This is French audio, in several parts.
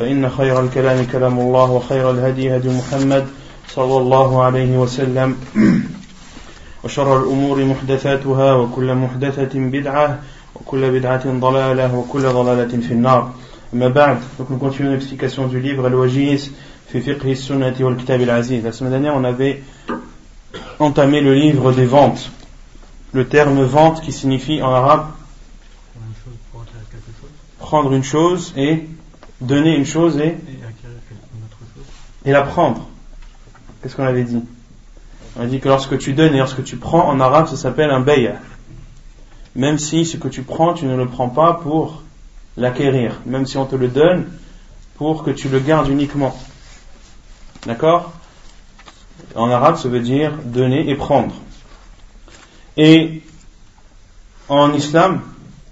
فإن خير الكلام كلام الله وخير الهدي هدي محمد صلى الله عليه وسلم. وشر الأمور محدثاتها وكل محدثة بدعة وكل بدعة ضلالة وكل ضلالة في النار. أما بعد نكونتيو نكسبيكاسيون دو ليفر الوجيس في فقه السنة والكتاب العزيز la semaine dernière on avait entamé le livre des ventes. Le terme vente qui signifie en arabe prendre une chose et donner une chose et, et la prendre. Qu'est-ce qu'on avait dit? On a dit que lorsque tu donnes et lorsque tu prends, en arabe, ça s'appelle un bay'a. Même si ce que tu prends, tu ne le prends pas pour l'acquérir. Même si on te le donne pour que tu le gardes uniquement. D'accord? En arabe, ça veut dire donner et prendre. Et en islam,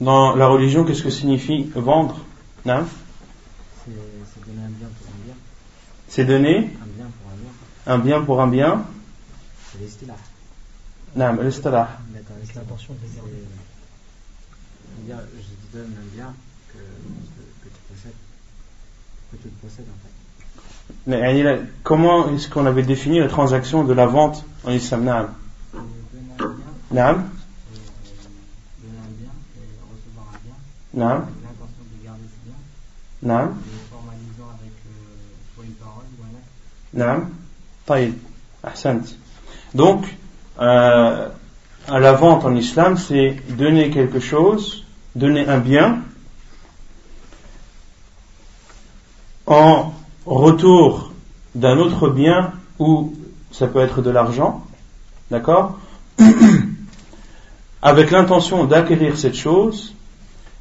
dans la religion, qu'est-ce que signifie vendre? Non c'est donner un bien pour un bien. Non. D'accord, l'intention de dire. Je donne un bien que, que tu possèdes. Que tu possèdes en fait. Mais comment est-ce qu'on avait défini la transaction de la vente en islam Naam? Naam? Donner un bien et recevoir un bien. Naam? Naam? Donc, euh, à la vente en islam, c'est donner quelque chose, donner un bien, en retour d'un autre bien, ou ça peut être de l'argent, d'accord Avec l'intention d'acquérir cette chose,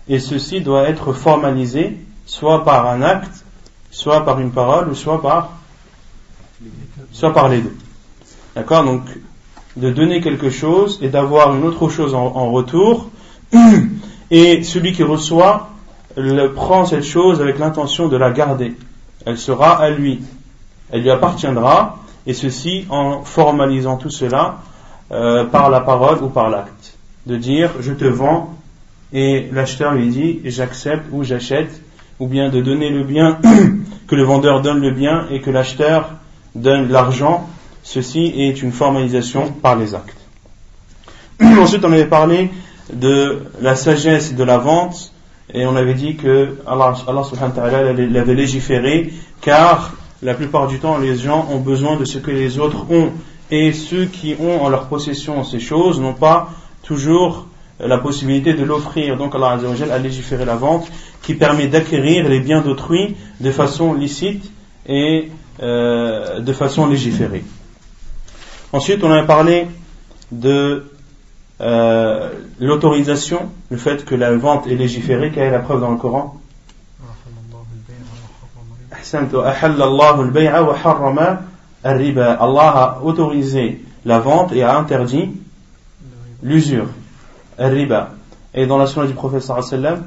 et ceci doit être formalisé, soit par un acte, soit par une parole, ou soit par soit par les deux. D'accord Donc, de donner quelque chose et d'avoir une autre chose en, retour. Et celui qui reçoit le, prend cette chose avec l'intention de la garder. Elle sera à lui. Elle lui appartiendra. Et ceci en formalisant tout cela euh, par la parole ou par l'acte. De dire je te vends et l'acheteur lui dit j'accepte ou j'achète. Ou bien de donner le bien, que le vendeur donne le bien et que l'acheteur donne l'argent, ceci est une formalisation par les actes. Ensuite, on avait parlé de la sagesse de la vente et on avait dit que Allah, ta'ala l'avait légiféré car la plupart du temps les gens ont besoin de ce que les autres ont et ceux qui ont en leur possession ces choses n'ont pas toujours la possibilité de l'offrir. Donc Allah a légiféré la vente qui permet d'acquérir les biens d'autrui de façon licite et euh, de façon légiférée. Ensuite, on a parlé de euh, l'autorisation, le fait que la vente est légiférée, quelle est la preuve dans le Coran? Allah a autorisé la vente et a interdit l'usure, riba. Et dans la sunna du prophète sallallahu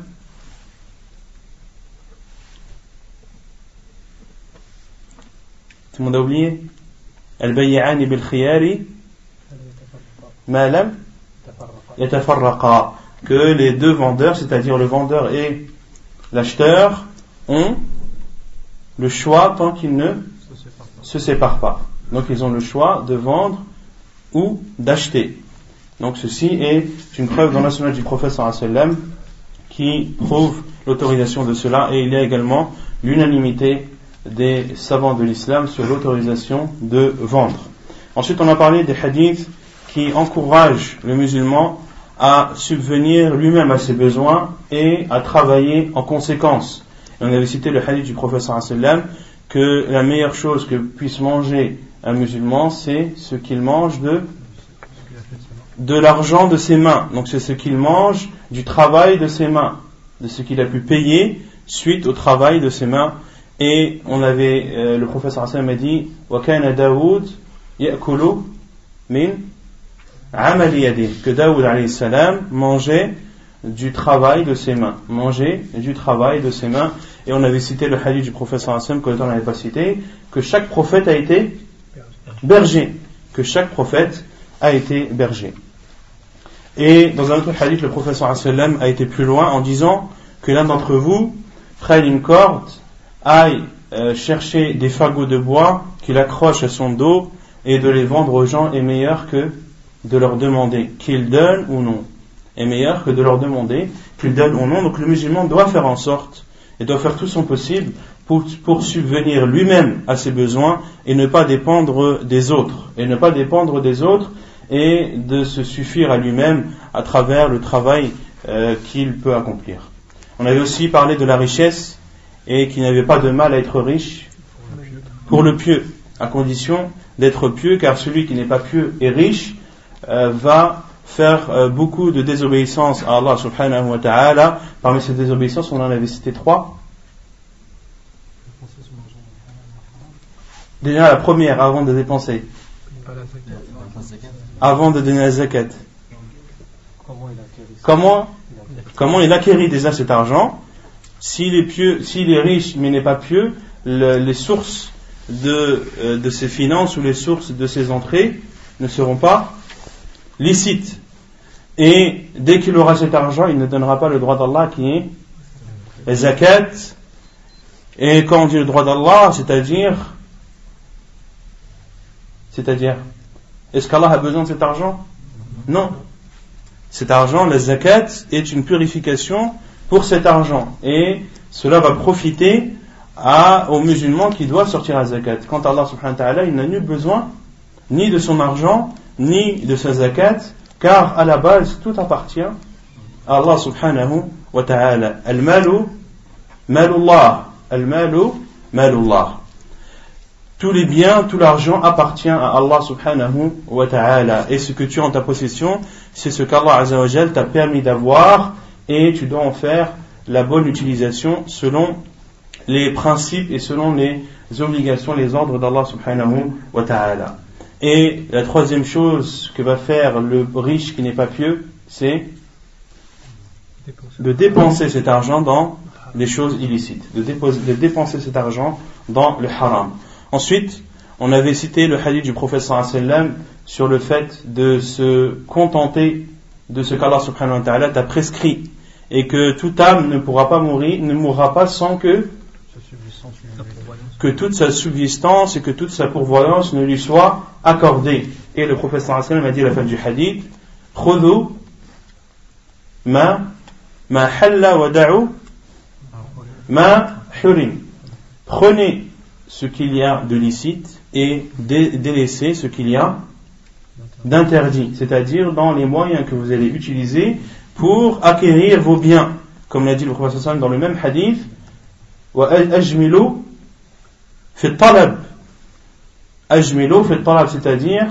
Tout le monde a oublié Al-bay'ani bil khiyari que les deux vendeurs, c'est-à-dire le vendeur et l'acheteur, ont le choix tant qu'ils ne se séparent pas. Donc ils ont le choix de vendre ou d'acheter. Donc ceci est une preuve dans la sunna du prophète qui prouve l'autorisation de cela et il y a également l'unanimité des savants de l'islam sur l'autorisation de vendre. Ensuite, on a parlé des hadiths qui encouragent le musulman à subvenir lui-même à ses besoins et à travailler en conséquence. on avait cité le hadith du professeur sallam que la meilleure chose que puisse manger un musulman, c'est ce qu'il mange de de l'argent de ses mains. Donc c'est ce qu'il mange du travail de ses mains, de ce qu'il a pu payer suite au travail de ses mains. Et on avait, euh, le professeur Hassan m'a dit, وَكَانَ دَاوُدْ يَأْكُلُ min que Daoud salam mangeait du travail de ses mains. Mangeait du travail de ses mains. Et on avait cité le hadith du professeur Hassan que le temps n'avait pas cité, que chaque prophète a été berger. Que chaque prophète a été berger. Et dans un autre hadith, le professeur sallam a été plus loin en disant que l'un d'entre vous prenne une corde, aille euh, chercher des fagots de bois qu'il accroche à son dos et de les vendre aux gens est meilleur que de leur demander qu'ils donnent ou non. Est meilleur que de leur demander qu'ils donnent ou non. Donc le musulman doit faire en sorte et doit faire tout son possible pour, pour subvenir lui-même à ses besoins et ne pas dépendre des autres. Et ne pas dépendre des autres et de se suffire à lui-même à travers le travail euh, qu'il peut accomplir. On avait aussi parlé de la richesse et qu'il n'avait pas de mal à être riche pour le pieux, à condition d'être pieux, car celui qui n'est pas pieux et riche euh, va faire euh, beaucoup de désobéissance à Allah subhanahu wa ta'ala. Parmi ces désobéissances, on en avait cité trois. Déjà la première, avant de dépenser avant de donner la zakat Comment, comment il acquérit déjà cet argent S'il est est riche mais n'est pas pieux, les sources de, euh, de ses finances ou les sources de ses entrées ne seront pas licites. Et dès qu'il aura cet argent, il ne donnera pas le droit d'Allah qui est la zakat. Et quand on dit le droit d'Allah, c'est-à-dire, c'est-à-dire, est-ce qu'Allah a besoin de cet argent? Non. Cet argent, la zakat, est une purification pour cet argent. Et cela va profiter à, aux musulmans qui doivent sortir la zakat. Quant à Allah subhanahu wa ta'ala, il n'a nul besoin ni de son argent, ni de sa zakat, car à la base, tout appartient à Allah subhanahu wa ta'ala. Al-malu, malullah. Al-malu, malullah tous les biens, tout l'argent appartient à Allah subhanahu wa ta'ala. Et ce que tu as en ta possession, c'est ce qu'Allah t'a permis d'avoir et tu dois en faire la bonne utilisation selon les principes et selon les obligations, les ordres d'Allah subhanahu wa ta'ala. Et la troisième chose que va faire le riche qui n'est pas pieux, c'est de dépenser cet argent dans les choses illicites, de, de dépenser cet argent dans le haram. Ensuite, on avait cité le hadith du prophète sallam sur le fait de se contenter de ce qu'Allah subhanahu wa ta'ala t'a prescrit et que toute âme ne pourra pas mourir, ne mourra pas sans que que toute sa subsistance et que toute sa pourvoyance ne lui soit accordée. Et le prophète sallam a dit à la fin du hadith ma ma. Prenez ce qu'il y a de licite et délaisser ce qu'il y a d'interdit, c'est-à-dire dans les moyens que vous allez utiliser pour acquérir vos biens. Comme l'a dit le prophète dans le même hadith, c'est-à-dire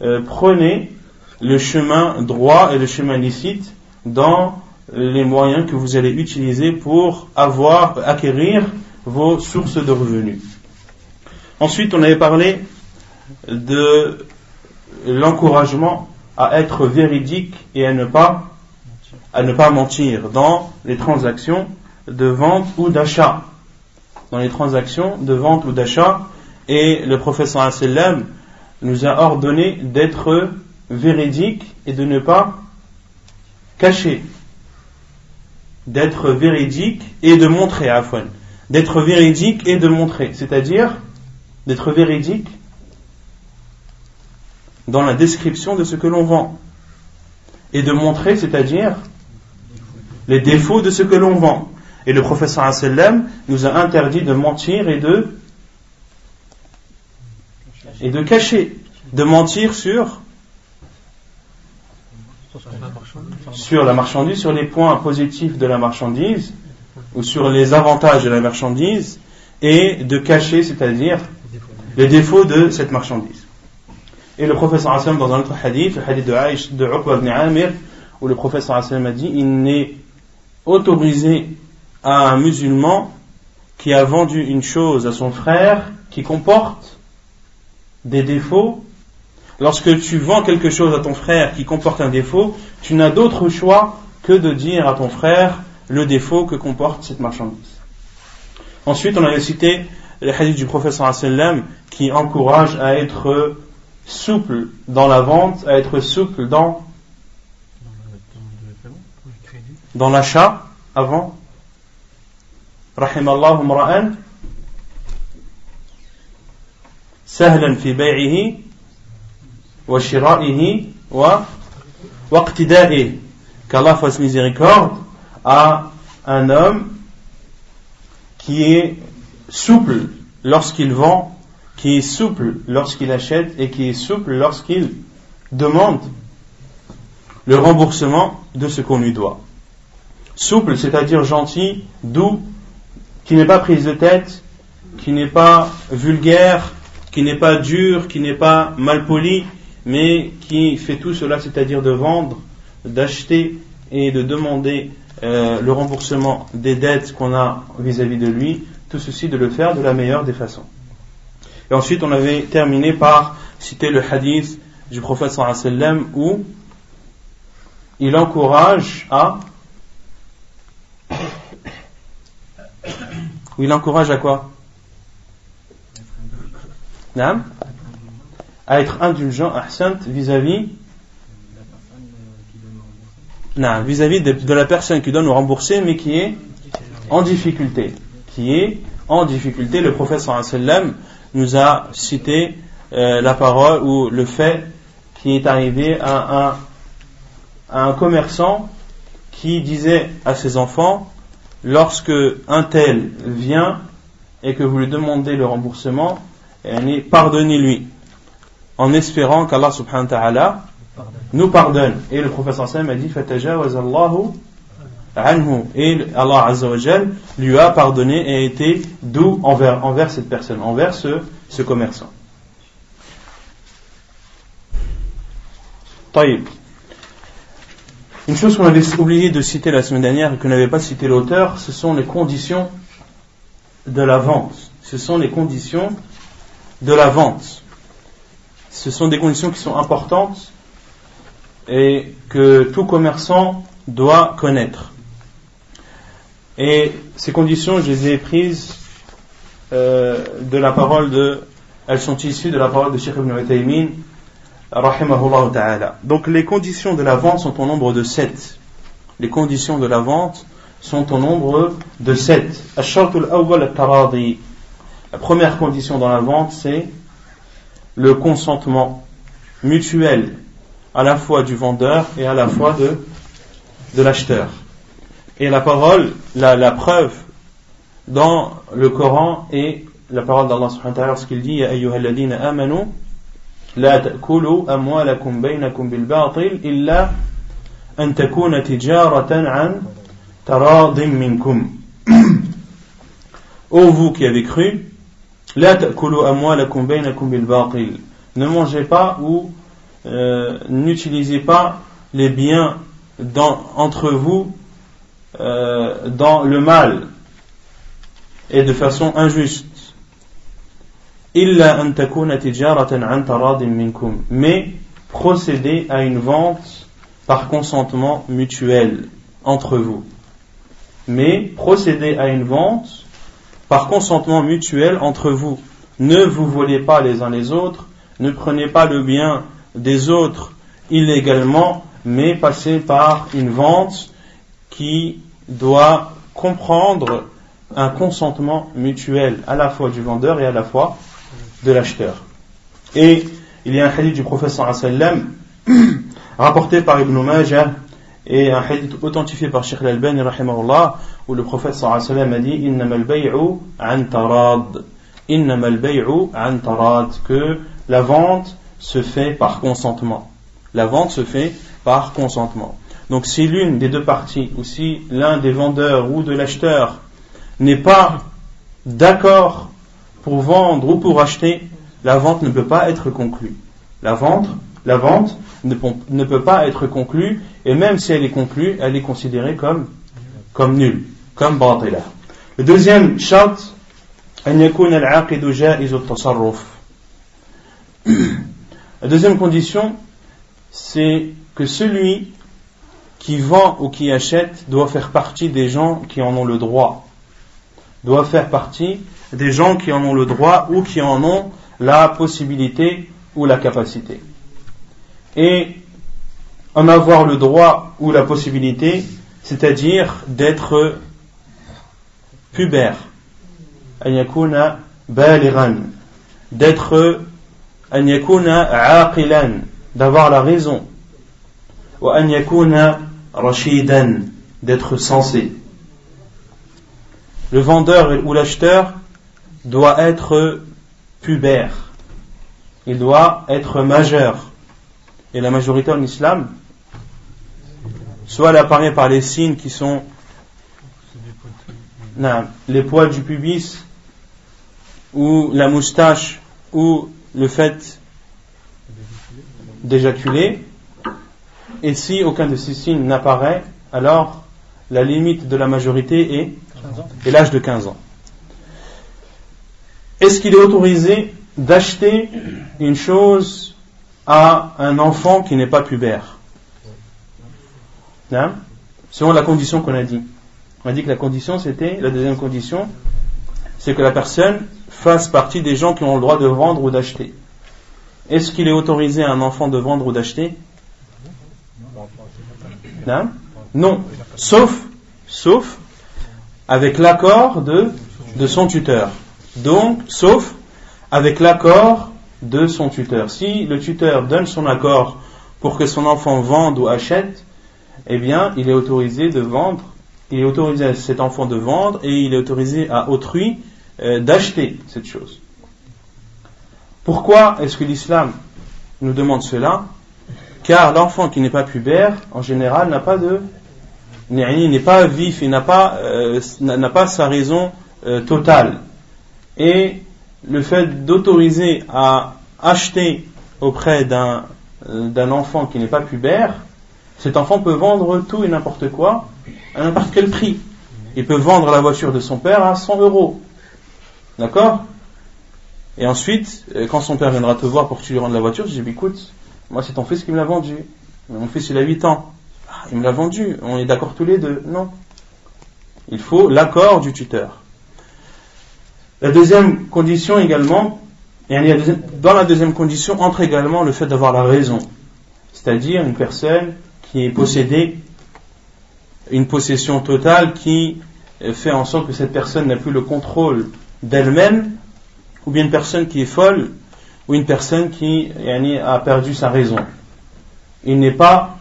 euh, prenez le chemin droit et le chemin licite dans les moyens que vous allez utiliser pour avoir, acquérir vos sources de revenus. Ensuite, on avait parlé de l'encouragement à être véridique et à ne pas à ne pas mentir dans les transactions de vente ou d'achat. Dans les transactions de vente ou d'achat, et le professeur sallam nous a ordonné d'être véridique et de ne pas cacher. D'être véridique et de montrer à D'être véridique et de montrer. C'est-à-dire, d'être véridique dans la description de ce que l'on vend et de montrer, c'est-à-dire les défauts de ce que l'on vend. Et le professeur nous a interdit de mentir et de et de cacher, de mentir sur sur la marchandise, sur les points positifs de la marchandise, ou sur les avantages de la marchandise, et de cacher, c'est-à-dire les défauts de cette marchandise. Et le professeur dans un autre hadith, le hadith de Aïch, de Uqba ibn Amir, où le professeur a dit, il n'est autorisé à un musulman qui a vendu une chose à son frère qui comporte des défauts, lorsque tu vends quelque chose à ton frère qui comporte un défaut, tu n'as d'autre choix que de dire à ton frère le défaut que comporte cette marchandise. Ensuite, on avait cité le hadith du professeur qui encourage à être souple dans la vente, à être souple dans dans l'achat avant. Rahimallahu mra'an sahlan fi bay'ihi wa shira'ihi wa waqtida'ihi. qu'Allah fasse miséricorde à un homme qui est souple lorsqu'il vend, qui est souple lorsqu'il achète et qui est souple lorsqu'il demande le remboursement de ce qu'on lui doit. Souple, c'est-à-dire gentil, doux, qui n'est pas prise de tête, qui n'est pas vulgaire, qui n'est pas dur, qui n'est pas mal poli, mais qui fait tout cela, c'est-à-dire de vendre, d'acheter et de demander euh, le remboursement des dettes qu'on a vis-à-vis de lui, tout ceci de le faire de la meilleure des façons. Et ensuite, on avait terminé par citer le hadith du prophète sallam où il encourage à où il encourage à quoi À être indulgent, vis-à-vis vis-à-vis de, la personne qui donne ou rembourser, mais qui est en difficulté. Qui est en difficulté. Le prophète sallam nous a cité euh, la parole ou le fait qui est arrivé à un, à un commerçant qui disait à ses enfants lorsque un tel vient et que vous lui demandez le remboursement, pardonnez-lui, en espérant qu'Allah subhanahu wa ta'ala nous pardonne. Et le prophète sallam a dit anhu et Allah azza lui a pardonné et a été doux envers, cette personne, envers ce, commerçant. Une chose qu'on avait oublié de citer la semaine dernière et que n'avait pas cité l'auteur, ce sont les conditions de la vente. Ce sont les conditions de la vente. Ce sont des conditions qui sont importantes et que tout commerçant doit connaître. Et ces conditions, je les ai prises euh, de la parole de, elles sont issues de la parole de Sheikh Ibn Utaymin donc les conditions de la vente sont au nombre de sept. Les conditions de la vente sont au nombre de sept. La première condition dans la vente, c'est le consentement mutuel à la fois du vendeur et à la fois de, de l'acheteur. Et la parole, la, la, preuve dans le Coran est la parole d'Allah subhanahu wa ta'ala lorsqu'il dit amanu لا تأكلوا أموالكم بينكم بالباطل إلا أن تكون تجارة عن تراض منكم Ô vous qui avez cru, لا تأكلوا أموالكم بينكم بالباطل Ne mangez pas ou euh, n'utilisez pas les biens dans, entre vous euh, dans le mal et de façon injuste. mais procéder à une vente par consentement mutuel entre vous. Mais procéder à une vente par consentement mutuel entre vous. Ne vous volez pas les uns les autres ne prenez pas le bien des autres illégalement mais passez par une vente qui doit comprendre un consentement mutuel à la fois du vendeur et à la fois de l'acheteur. Et il y a un hadith du professeur sallam rapporté par Ibn Majah et un hadith authentifié par Sheikh Al-Albani où le prophète sallam a dit innamal bay'u an tarad innamal bay'u an tarad que la vente se fait par consentement. La vente se fait par consentement. Donc si l'une des deux parties, ou si l'un des vendeurs ou de l'acheteur n'est pas d'accord pour vendre ou pour acheter, la vente ne peut pas être conclue. La vente, la vente ne, peut pas être conclue, et même si elle est conclue, elle est considérée comme, comme nulle, comme batila. Le deuxième charte, la deuxième condition, c'est que celui qui vend ou qui achète doit faire partie des gens qui en ont le droit. Doit faire partie des gens qui en ont le droit ou qui en ont la possibilité ou la capacité. Et en avoir le droit ou la possibilité, c'est-à-dire d'être pubère, d'être d'avoir la raison, d'être sensé. Le vendeur ou l'acheteur doit être pubère, il doit être majeur. Et la majorité en islam, soit elle apparaît par les signes qui sont les poils du pubis, ou la moustache, ou le fait d'éjaculer, et si aucun de ces signes n'apparaît, alors la limite de la majorité est, est l'âge de 15 ans. Est-ce qu'il est autorisé d'acheter une chose à un enfant qui n'est pas pubère hein? Selon la condition qu'on a dit. On a dit que la condition c'était, la deuxième condition, c'est que la personne fasse partie des gens qui ont le droit de vendre ou d'acheter. Est-ce qu'il est autorisé à un enfant de vendre ou d'acheter hein? Non. Sauf, sauf avec l'accord de, de son tuteur. Donc, sauf avec l'accord de son tuteur. Si le tuteur donne son accord pour que son enfant vende ou achète, eh bien, il est autorisé de vendre, il est autorisé à cet enfant de vendre et il est autorisé à autrui euh, d'acheter cette chose. Pourquoi est-ce que l'islam nous demande cela? Car l'enfant qui n'est pas pubère, en général, n'a pas de n'est pas vif, il n'a pas, euh, n'a pas sa raison euh, totale. Et le fait d'autoriser à acheter auprès d'un d'un enfant qui n'est pas pubère, cet enfant peut vendre tout et n'importe quoi à n'importe quel prix. Il peut vendre la voiture de son père à 100 euros. D'accord? Et ensuite, euh, quand son père viendra te voir pour que tu lui rendes la voiture, je dis écoute, moi c'est ton fils qui me l'a vendu. Mon fils il a 8 ans. Ah, il me l'a vendu. On est d'accord tous les deux. Non. Il faut l'accord du tuteur. La deuxième condition également, dans la deuxième condition entre également le fait d'avoir la raison. C'est-à-dire une personne qui est possédée, une possession totale qui fait en sorte que cette personne n'a plus le contrôle d'elle-même, ou bien une personne qui est folle, ou une personne qui a perdu sa raison. Il n'est pas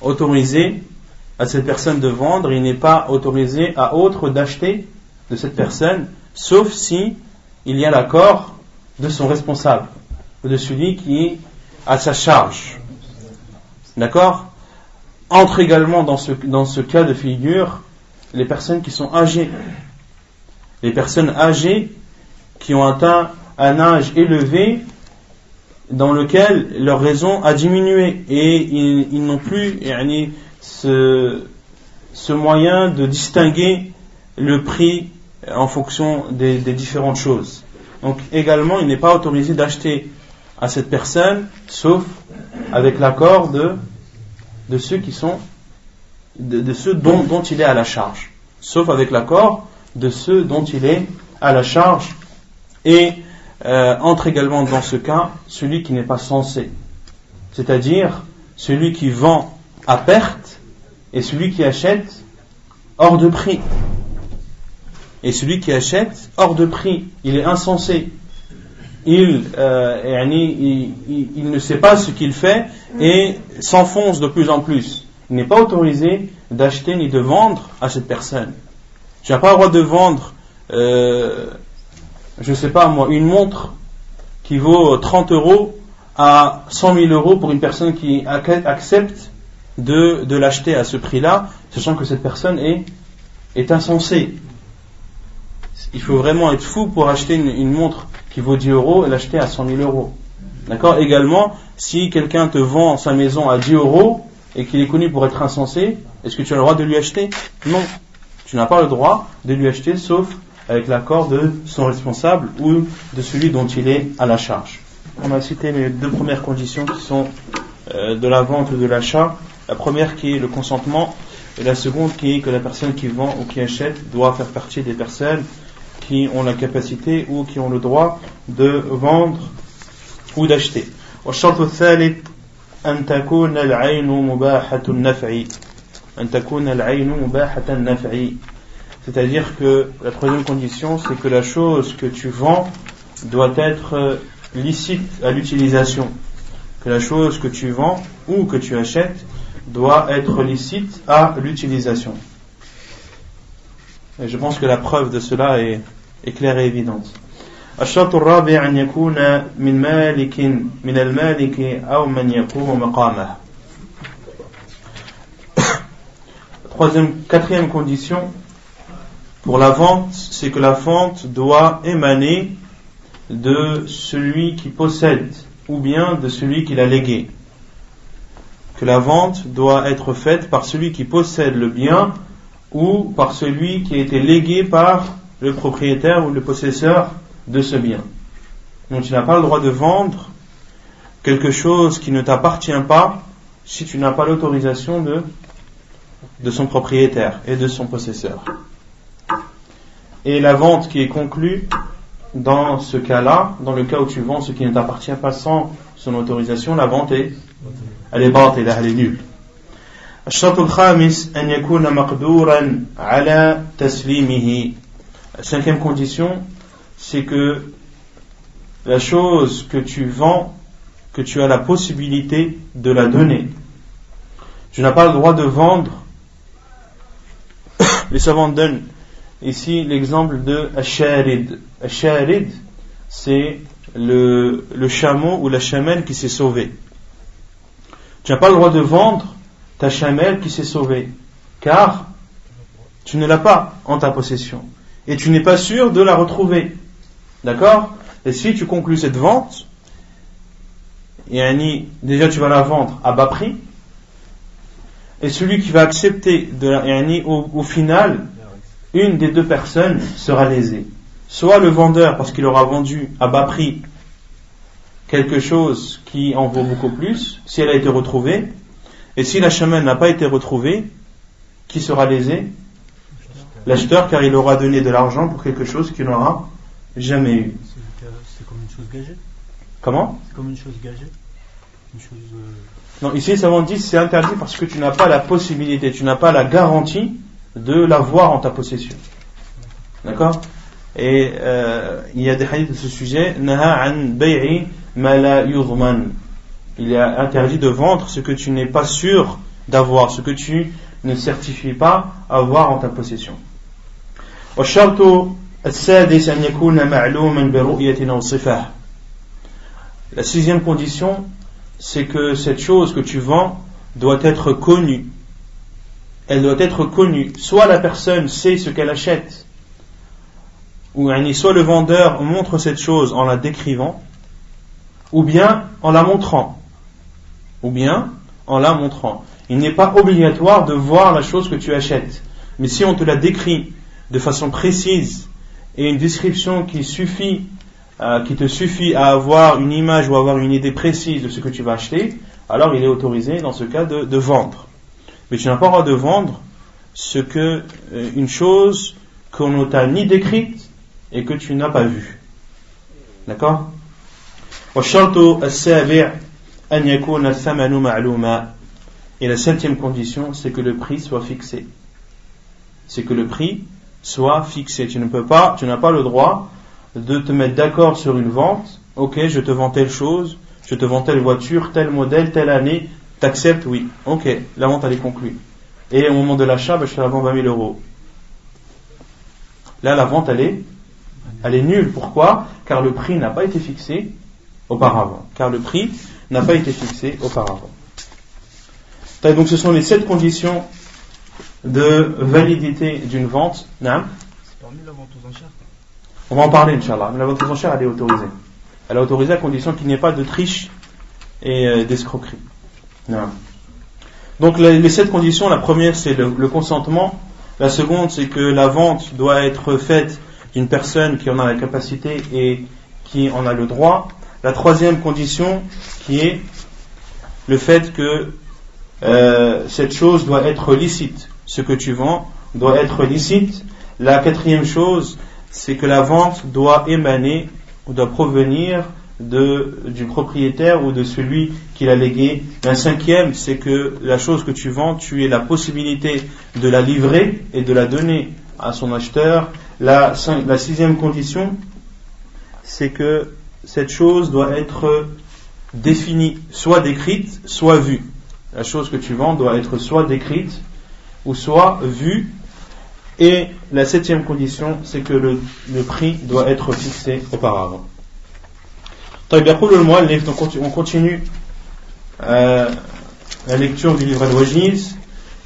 autorisé à cette personne de vendre, il n'est pas autorisé à autre d'acheter de cette personne sauf si il y a l'accord de son responsable, ou de celui qui est à sa charge. D'accord? Entre également dans ce, cas de figure les personnes qui sont âgées. Les personnes âgées qui ont atteint un âge élevé dans lequel leur raison a diminué et ils, n'ont plus ce moyen de distinguer le prix en fonction des, différentes choses. Donc également, il n'est pas autorisé d'acheter à cette personne, sauf avec l'accord de, ceux qui sont, de, ceux dont, dont, il est à la charge. Sauf avec l'accord de ceux dont il est à la charge. Et euh, entre également dans ce cas celui qui n'est pas censé. C'est-à-dire celui qui vend à perte et celui qui achète hors de prix. Et celui qui achète hors de prix, il est insensé. Il, euh, il, ne sait pas ce qu'il fait et s'enfonce de plus en plus. Il n'est pas autorisé d'acheter ni de vendre à cette personne. Tu n'as pas le droit de vendre, euh, je ne sais pas moi, une montre qui vaut 30 euros à 100 000 euros pour une personne qui accepte de, l'acheter à ce prix-là, sachant que cette personne est insensée. Il faut vraiment être fou pour acheter une, montre qui vaut 10 euros et l'acheter à 100 000 euros. D'accord? Également, si quelqu'un te vend sa maison à 10 euros et qu'il est connu pour être insensé, est-ce que tu as le droit de lui acheter? Non. Tu n'as pas le droit de lui acheter sauf avec l'accord de son responsable ou de celui dont il est à la charge. On a cité les deux premières conditions qui sont euh, de la vente ou de l'achat. La première qui est le consentement et la seconde qui est que la personne qui vend ou qui achète doit faire partie des personnes qui ont la capacité ou qui ont le droit de vendre ou d'acheter. والشرط الثالث أن تكون العين مباحة النفع أن تكون العين مباحة النفع c'est-à-dire que la troisième condition, c'est que la chose que tu vends doit être licite à l'utilisation. Que la chose que tu vends ou que tu achètes doit être licite à l'utilisation. Et je pense que la preuve de cela est, est claire et évidente. الشرط الرابع أن يكون من مالك من المالك أو من يقوم مقامه. Troisième, quatrième condition, pour la vente, c'est que la vente doit émaner de celui qui possède ou bien de celui qui l'a légué. Que la vente doit être faite par celui qui possède le bien ou par celui qui a été légué par le propriétaire ou le possesseur de ce bien. Donc tu n'as pas le droit de vendre quelque chose qui ne t'appartient pas si tu n'as pas l'autorisation de, de son propriétaire et de son possesseur. Et la vente qui est conclue dans ce cas-là, dans le cas où tu vends ce qui ne t'appartient pas sans son autorisation, la vente est, elle est batte, elle est nulle. La cinquième condition, c'est que la chose que tu vends, que tu as la possibilité de la donner. Tu n'as pas le droit de vendre. Les savants donnent ici l'exemple de Asharid. Asharid, c'est le chameau ou la chamelle qui s'est sauvée. Tu n'as pas le droit de vendre ta chamelle qui s'est sauvée, car tu ne l'as pas en ta possession. Et tu n'es pas sûr de la retrouver. D'accord? Et si tu conclus cette vente, déjà tu vas la vendre à bas prix, et celui qui va accepter de la, au, au final, une des deux personnes sera lésée. Soit le vendeur parce qu'il aura vendu à bas prix quelque chose qui en vaut beaucoup plus, si elle a été retrouvée, et si la chemin n'a pas été retrouvée, qui sera lésé L'acheteur, car il aura donné de l'argent pour quelque chose qu'il n'aura jamais eu. C'est comme une chose gagée Comment? C'est comme une chose gagée une chose, euh, Non, ici, ça dit c'est interdit parce que tu n'as pas la possibilité, tu n'as pas la garantie de l'avoir en ta possession. D'accord? Et euh, il y a des hadiths de ce sujet. Il est interdit de vendre ce que tu n'es pas sûr d'avoir, ce que tu ne certifies pas avoir en ta possession. La sixième condition, c'est que cette chose que tu vends doit être connue elle doit être connue. Soit la personne sait ce qu'elle achète, ou soit le vendeur montre cette chose en la décrivant, ou bien en la montrant. Ou bien en la montrant. Il n'est pas obligatoire de voir la chose que tu achètes. Mais si on te la décrit de façon précise et une description qui suffit, euh, qui te suffit à avoir une image ou avoir une idée précise de ce que tu vas acheter, alors il est autorisé dans ce cas de vendre. Mais tu n'as pas le droit de vendre ce que, euh, une chose qu'on ne t'a ni décrite et que tu n'as pas vue. D'accord? Et la septième condition, c'est que le prix soit fixé. C'est que le prix soit fixé. Tu ne peux pas, tu n'as pas le droit de te mettre d'accord sur une vente. Ok, je te vends telle chose, je te vends telle voiture, tel modèle, telle année, T'acceptes Oui. Ok, la vente elle est conclue. Et au moment de l'achat, ben, je te la vends 20 000 euros. Là, la vente elle est, nulle. Pourquoi? Car le prix n'a pas été fixé auparavant. Car le prix n'a pas été fixé auparavant. Donc ce sont les sept conditions de validité d'une vente. Non C'est parmi la vente aux enchères On va en parler, Inch'Allah. La vente aux enchères, elle est autorisée. Elle est autorisée à condition qu'il n'y ait pas de triche et euh, d'escroquerie. Non. Donc les, sept conditions, la première c'est le, le, consentement, la seconde c'est que la vente doit être faite d'une personne qui en a la capacité et qui en a le droit. La troisième condition qui est le fait que euh, cette chose doit être licite. Ce que tu vends doit être licite. La quatrième chose, c'est que la vente doit émaner ou doit provenir du propriétaire ou de celui qui l'a légué. La cinquième, c'est que la chose que tu vends, tu aies la possibilité de la livrer et de la donner à son acheteur. La sixième condition, c'est que cette chose doit être définie, soit décrite, soit vue. La chose que tu vends doit être soit décrite ou soit vue. Et la septième condition, c'est que le, le, prix doit être fixé auparavant. طيب يقول المؤلف on continue euh, la lecture du livre الوجيز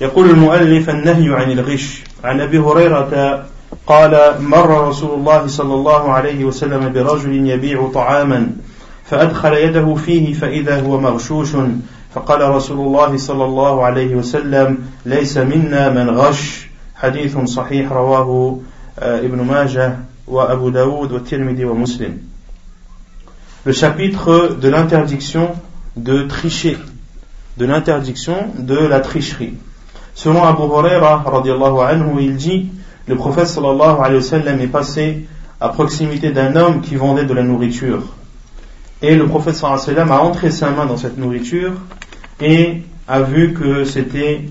يقول المؤلف النهي عن الغش عن ابي هريره قال مر رسول الله صلى الله عليه وسلم برجل يبيع طعاما فأدخل يده فيه فإذا هو مغشوش فقال رسول الله صلى الله عليه وسلم ليس منا من غش حديث صحيح رواه ابن ماجه وأبو داود والترمذي ومسلم Le chapitre de l'interdiction de tricher, de l'interdiction de la tricherie. Selon Abu Huraira, anhu, il dit le prophète sallallahu alayhi wa sallam est passé à proximité d'un homme qui vendait de la nourriture. Et le prophète sallallahu alayhi wa sallam a entré sa main dans cette nourriture et a vu que c'était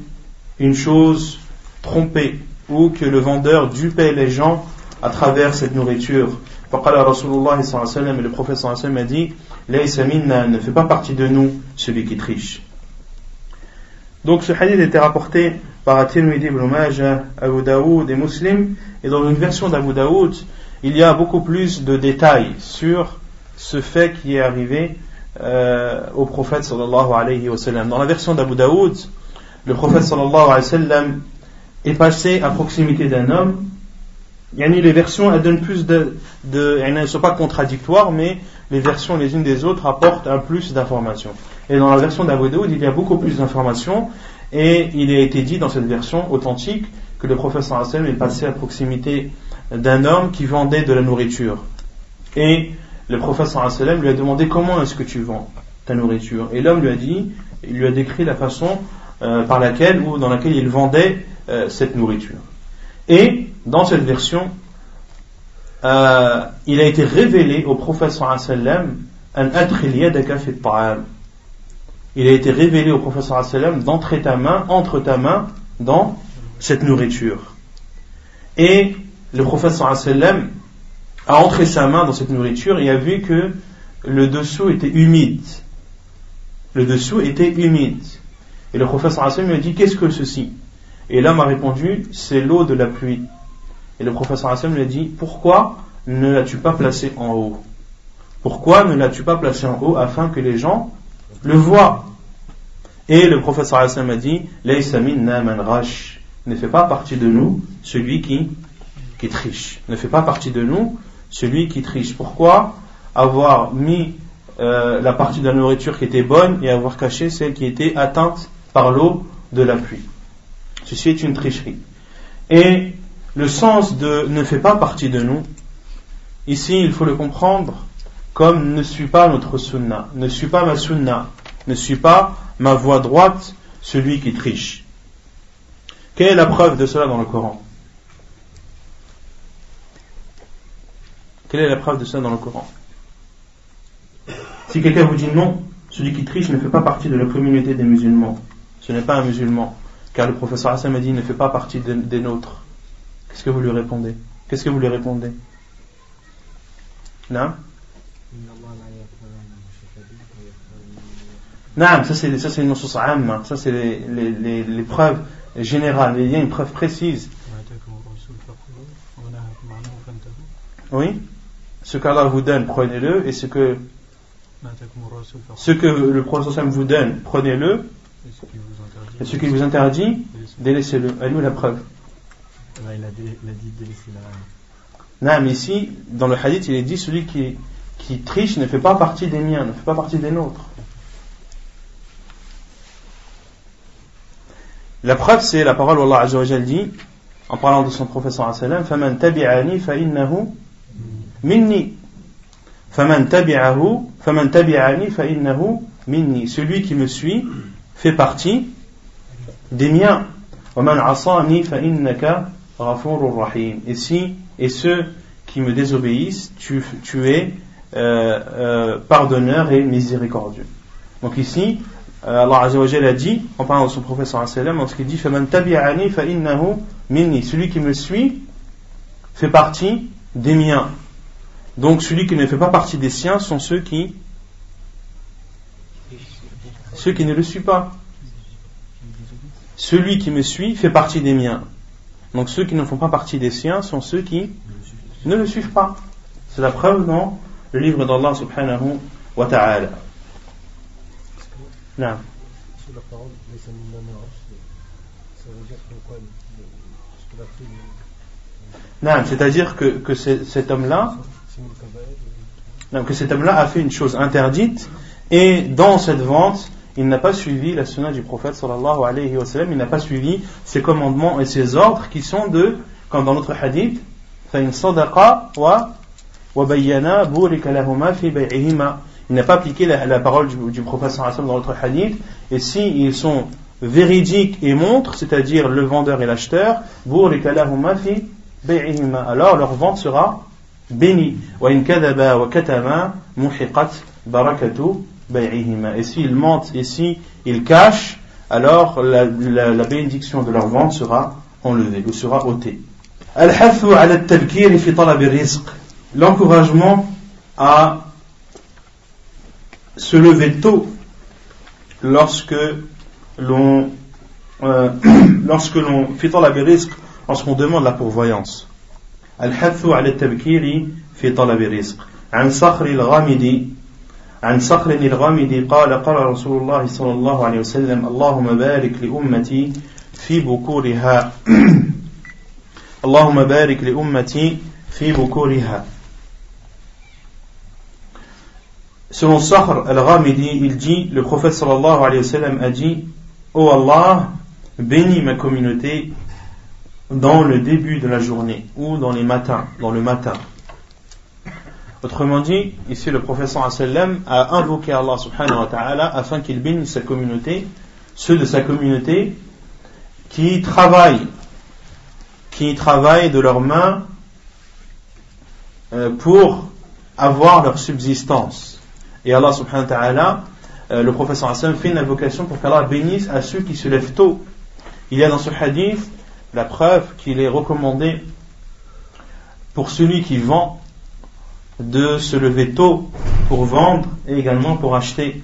une chose trompée ou que le vendeur dupait les gens à travers cette nourriture. فقال رسول الله صلى الله عليه وسلم et le prophète sallallahu alayhi wa sallam a dit ليس منا ne fait pas partie de nous celui qui triche. Donc ce hadith était rapporté par At-Tirmidhi ibn Majah, Abu Daoud et Muslim. Et dans une version d'Abu Daoud, il y a beaucoup plus de détails sur ce fait qui est arrivé euh, au prophète sallallahu alayhi wa sallam. Dans la version d'Abu Daoud, le prophète sallallahu alayhi wa sallam est passé à proximité d'un homme. Yani les versions, elles donnent plus de, elles ne sont pas contradictoires, mais les versions les unes des autres apportent un plus d'informations. Et dans la version d'Abu Daoud, il y a beaucoup plus d'informations, et il a été dit dans cette version authentique que le professeur Hassan est passé à proximité d'un homme qui vendait de la nourriture. Et le Hassan lui a demandé comment est-ce que tu vends ta nourriture. Et l'homme lui a dit, il lui a décrit la façon euh, par laquelle ou dans laquelle il vendait euh, cette nourriture. Et dans cette version, euh, il a été révélé au professeur Hassan un il a été révélé au sallam d'entrer ta main, entre ta main dans cette nourriture. Et le professeur sallam a entré sa main dans cette nourriture et a vu que le dessous était humide. Le dessous était humide. Et le professeur sallam lui a dit Qu'est-ce que ceci? Et l'homme a répondu C'est l'eau de la pluie. Et le professeur sallam lui a dit Pourquoi ne l'as-tu pas placé en haut? Pourquoi ne l'as-tu pas placé en haut afin que les gens le voit. Et le professeur Hassan a dit ne fait pas partie de nous celui qui, qui triche. Ne fait pas partie de nous celui qui triche. Pourquoi avoir mis euh, la partie de la nourriture qui était bonne et avoir caché celle qui était atteinte par l'eau de la pluie? Ceci est une tricherie. Et le sens de ne fait pas partie de nous, ici il faut le comprendre comme ne suit pas notre sunna, ne suit pas ma sunna, ne suit pas ma voie droite, celui qui triche. Quelle est la preuve de cela dans le Coran? Quelle est la preuve de cela dans le Coran? Si quelqu'un vous dit non, celui qui triche ne fait pas partie de la communauté des musulmans. Ce n'est pas un musulman. Car le professeur Hassan a dit ne fait pas partie des nôtres. Qu'est-ce que vous lui répondez? Qu'est-ce que vous lui répondez? Non Non, ça c'est ça c'est une source amma, ça c'est les, les, les, preuves générales, il y a une preuve précise. Oui, ce qu'Allah vous donne, prenez-le, et ce que ce que le prophète vous donne, prenez-le, Et ce qui vous interdit, délaissez-le. Elle nous la preuve. Ouais, il, a dé- il a dit de délaisser la. Non, mais ici, dans le hadith, il est dit celui qui, qui triche ne fait pas partie des miens, ne fait pas partie des nôtres. La preuve, c'est la parole où Allah Azza wa Jal dit, en parlant de son professeur sallam, فَمَنْ تَبِعَنِي فَإِنَّهُ minni. فَمَنْ تَبِعَهُ فَمَنْ تَبِعَنِي فَإِنَّهُ minni. Celui qui me suit fait partie des miens. وَمَنْ عَصَانِي فَإِنَّكَ غَفُورٌ رَحِيمٌ. Et si, et ceux qui me désobéissent, tu, tu es euh, euh, pardonneur et miséricordieux. Donc ici, euh, Allah Azza wa Jalla a dit, en parlant de son prophète sallallahu alayhi wa sallam, lorsqu'il dit فَمَنْ تَبِعَنِي فَإِنَّهُ minni. Celui qui me suit fait partie des miens. Donc celui qui ne fait pas partie des siens sont ceux qui ne le suivent pas. Celui qui me suit fait partie des miens. Donc ceux qui ne font pas partie des siens sont ceux qui ne le suivent pas. C'est la preuve dans le livre d'Allah c'est-à-dire que, cet homme-là, donc cet homme-là a fait une chose interdite et dans cette vente, il n'a pas suivi la sunna du prophète sallallahu alayhi wa sallam, il n'a pas suivi ses commandements et ses ordres qui sont de, comme dans notre hadith, il n'a pas appliqué la, parole du, prophète sallallahu dans notre hadith. Et s'ils ils sont véridiques et montrent, c'est-à-dire le vendeur et l'acheteur, alors leur vente sera béni. Et s'ils mentent et s'ils cachent, alors la, la, bénédiction de leur vente sera enlevée ou sera ôtée. L'encouragement à se lever tôt lorsque l'on euh, lorsque l'on lorsqu'on demande la pourvoyance. الحث على التبكير في طلب الرزق. عن صخر الغامدي عن صخر الغامدي قال قال رسول الله صلى الله عليه وسلم اللهم بارك لأمتي في بكورها. اللهم بارك لأمتي في بكورها. Selon Sakhr al-Ghamidi, il dit, le prophète sallallahu alayhi wa sallam a dit, Ô Allah, bénis ma communauté dans le début de la journée ou dans les matins, dans le matin. Autrement dit, ici le professeur a invoqué Allah subhanahu wa ta'ala afin qu'il bénisse sa communauté, ceux de sa communauté qui travaillent, qui travaillent de leurs mains euh, pour avoir leur subsistance. Et Allah subhanahu wa ta'ala, euh, le professeur fait une invocation pour qu'Allah bénisse à ceux qui se lèvent tôt. Il y a dans ce hadith la preuve qu'il est recommandé pour celui qui vend de se lever tôt pour vendre et également pour acheter.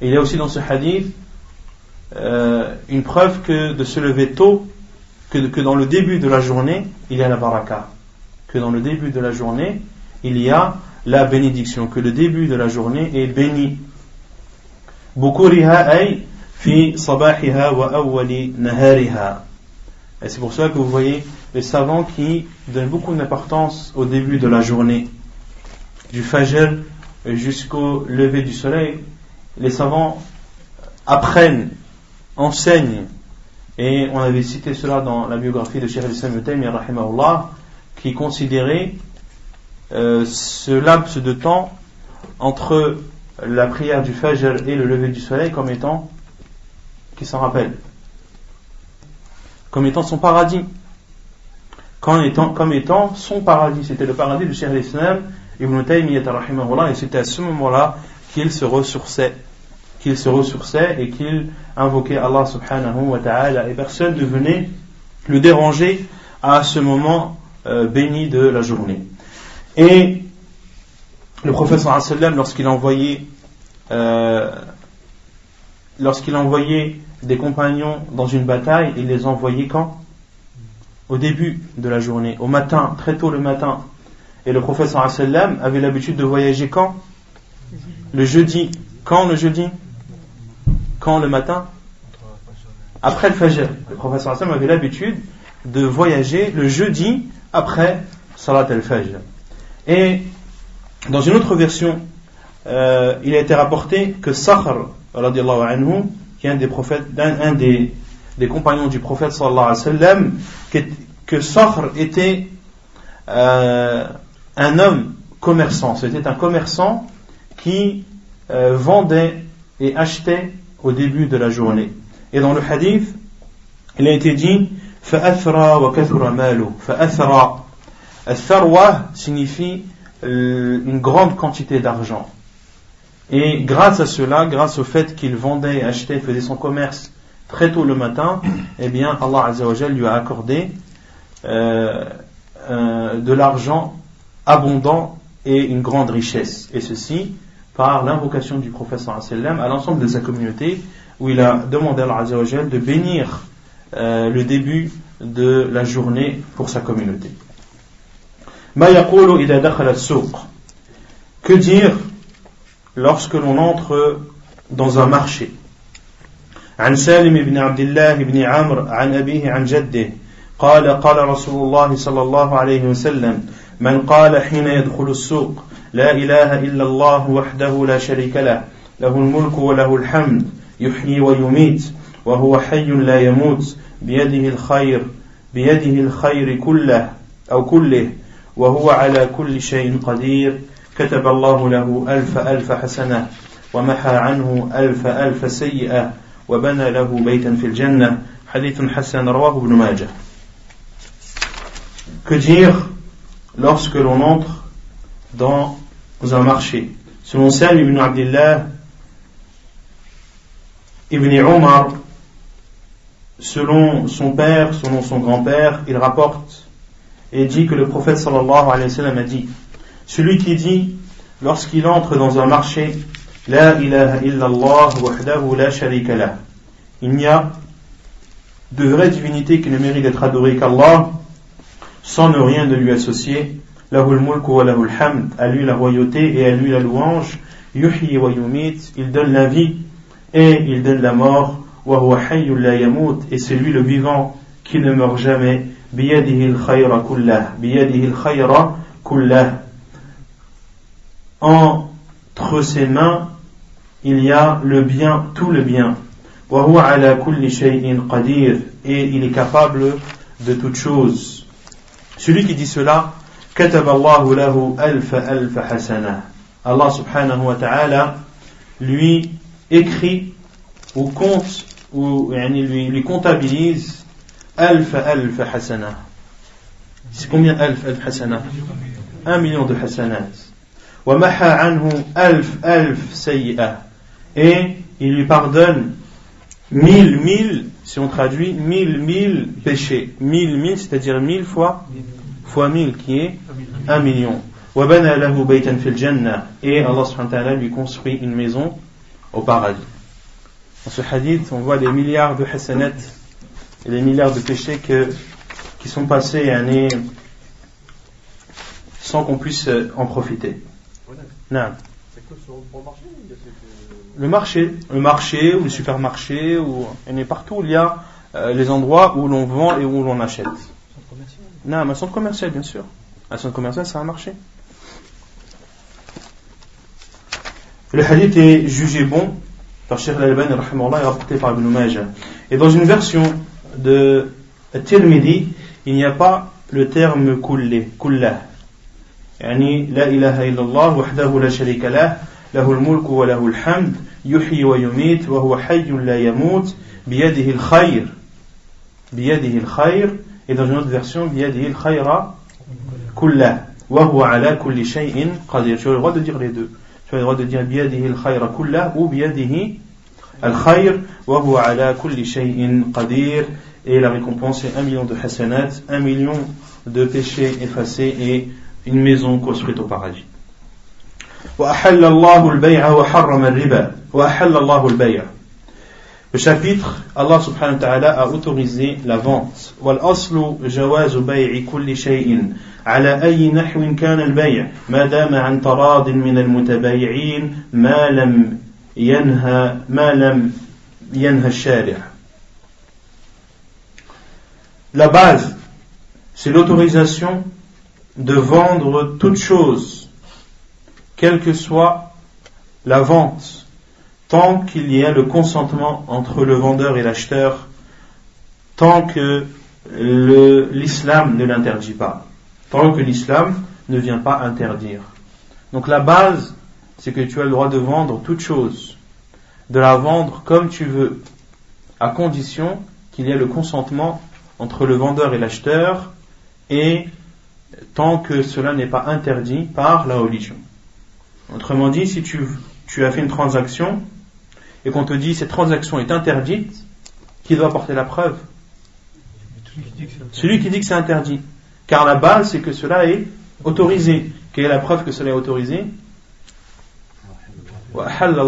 Et il y a aussi dans ce hadith euh, une preuve que de se lever tôt, que, dans le début de la journée, il y a la baraka. Que dans le début de la journée, il y a la bénédiction, que le début de la journée est béni. Fi sabahiha wa nahariha. Et c'est pour cela que vous voyez les savants qui donnent beaucoup d'importance au début de la journée, du fajr jusqu'au lever du soleil. Les savants apprennent, enseignent, et on avait cité cela dans la biographie de Cheikh al-Islam rahimahullah, qui considérait euh, ce laps de temps entre la prière du fajr et le lever du soleil comme étant, qui s'en rappelle comme étant son paradis. Comme étant, son paradis. C'était le paradis de Cheikh l'Islam Ibn Taymiyyah et c'était à ce moment-là qu'il se ressourçait. Qu'il se ressourçait et qu'il invoquait Allah subhanahu wa ta'ala et personne ne venait le déranger à ce moment euh, béni de la journée. Et le sallam lorsqu'il envoyait euh, lorsqu'il envoyait des compagnons dans une bataille, il les envoyait quand? Au début de la journée, au matin, très tôt le matin. Et le professeur sallam avait l'habitude de voyager quand? Le jeudi. Quand le jeudi? Quand le matin? Après le Fajr. Le professeur Hassan avait l'habitude de voyager le jeudi après Salat al-Fajr. Et dans une autre version, euh, il a été rapporté que Sakhr, anhu, qui est un des prophètes, un, des, des, compagnons du prophète sallallahu alayhi wa sallam, que, que Sakhr était euh, un homme commerçant. C'était un commerçant qui euh, vendait et achetait au début de la journée. Et dans le hadith, il a été dit فأثرى وكثر ماله فأثرى الثروة signifie euh, une grande quantité d'argent. et grâce à cela, grâce au fait qu'il vendait, achetait, faisait son commerce très tôt le matin, eh bien Allah Azzawajal lui a accordé euh, euh, de l'argent abondant et une grande richesse. Et ceci par l'invocation du prophète à l'ensemble de sa communauté, où il a demandé à Allah Azzawajal de bénir euh, le début de la journée pour sa communauté. Que dire lorsque l'on entre dans un marché. عن سالم بن عبد الله بن عمرو عن أبيه عن جده قال قال رسول الله صلى الله عليه وسلم من قال حين يدخل السوق لا إله إلا الله وحده لا شريك له له الملك وله الحمد يحيي ويميت وهو حي لا يموت بيده الخير بيده الخير كله أو كله وهو على كل شيء قدير. كتب الله له ألف ألف حسنة ومحى عنه ألف ألف سيئة وبنى له بيتا في الجنة حديث حسن رواه ابن ماجه Que dire lorsque l'on entre dans un marché Selon Salim ibn Abdullah ibn Omar, selon son père, selon son grand-père, il rapporte et dit que le prophète sallallahu alayhi wa sallam a dit celui qui dit, lorsqu'il entre dans un marché, La ilaha illallah wahdahu la sharika lah. Il n'y a de vraie divinité qui ne mérite d'être adorée qu'Allah, sans ne rien de lui associer. Lahul mulku wa lahul hamd. À lui la royauté et à lui la louange. Yuhyi wa yumit. Il donne la vie et il donne la mort. Wa huwa hayyul yamut. Et c'est lui le vivant qui ne meurt jamais. Biyadihi al-khayra kullah. Biyadihi al-khayra kullah entre ses mains, il y a le bien, tout le bien. Et il est capable de toutes choses. Celui qui dit cela, Allah subhanahu wa ta'ala lui écrit ou compte ou lui, lui comptabilise alf alf hasana. C'est combien alf alf hasana? Un million de hasanat. Et il lui pardonne mille, mille, si on traduit, mille, mille péchés. Mille, mille, c'est-à-dire mille fois, fois mille, qui est un million. Et Allah lui construit une maison au paradis. Dans ce hadith, on voit des milliards de hasanat et des milliards de péchés que, qui sont passés année sans qu'on puisse en profiter. Non. Le marché, le marché ou le supermarché, ou et partout où il y a euh, les endroits où l'on vend et où l'on achète. Non, un centre commercial, bien sûr. Un centre commercial, c'est un marché. Le hadith est jugé bon par Sheikh al-Albani et rapporté par Ibn Majah. Et dans une version de Tirmidhi, il n'y a pas le terme kulle, kullah. يعني لا إله إلا الله وحده لا شريك له له الملك وله الحمد يحيي ويميت وهو حي لا يموت بيده الخير بيده الخير et dans une autre version بيده الخير كله وهو على كل شيء قدير. Tu as le droit de dire les deux. Tu as le droit de dire بيده الخير كله ou بيده الخير وهو على كل شيء قدير. Et la récompense est un million de hasanat un million de péchés effacés et une maison construite au paradis. Le chapitre, Allah subhanahu wa ta'ala a autorisé la vente. والأصل جواز بيع كل شيء على أي نحو كان البيع ما دام عن تراض من المتبايعين ما لم ينهى ما لم ينهى الشارع. la base, c'est l'autorisation de vendre toute chose, quelle que soit la vente, tant qu'il y a le consentement entre le vendeur et l'acheteur, tant que l'islam ne l'interdit pas, tant que l'islam ne vient pas interdire. Donc la base, c'est que tu as le droit de vendre toute chose, de la vendre comme tu veux, à condition qu'il y ait le consentement entre le vendeur et l'acheteur, et tant que cela n'est pas interdit par la religion. Autrement dit, si tu, as fait une transaction et qu'on te dit cette transaction est interdite, qui doit porter la preuve? Celui qui dit que c'est interdit. Car la base, c'est que cela est autorisé. Quelle est la preuve que cela est autorisé? Allah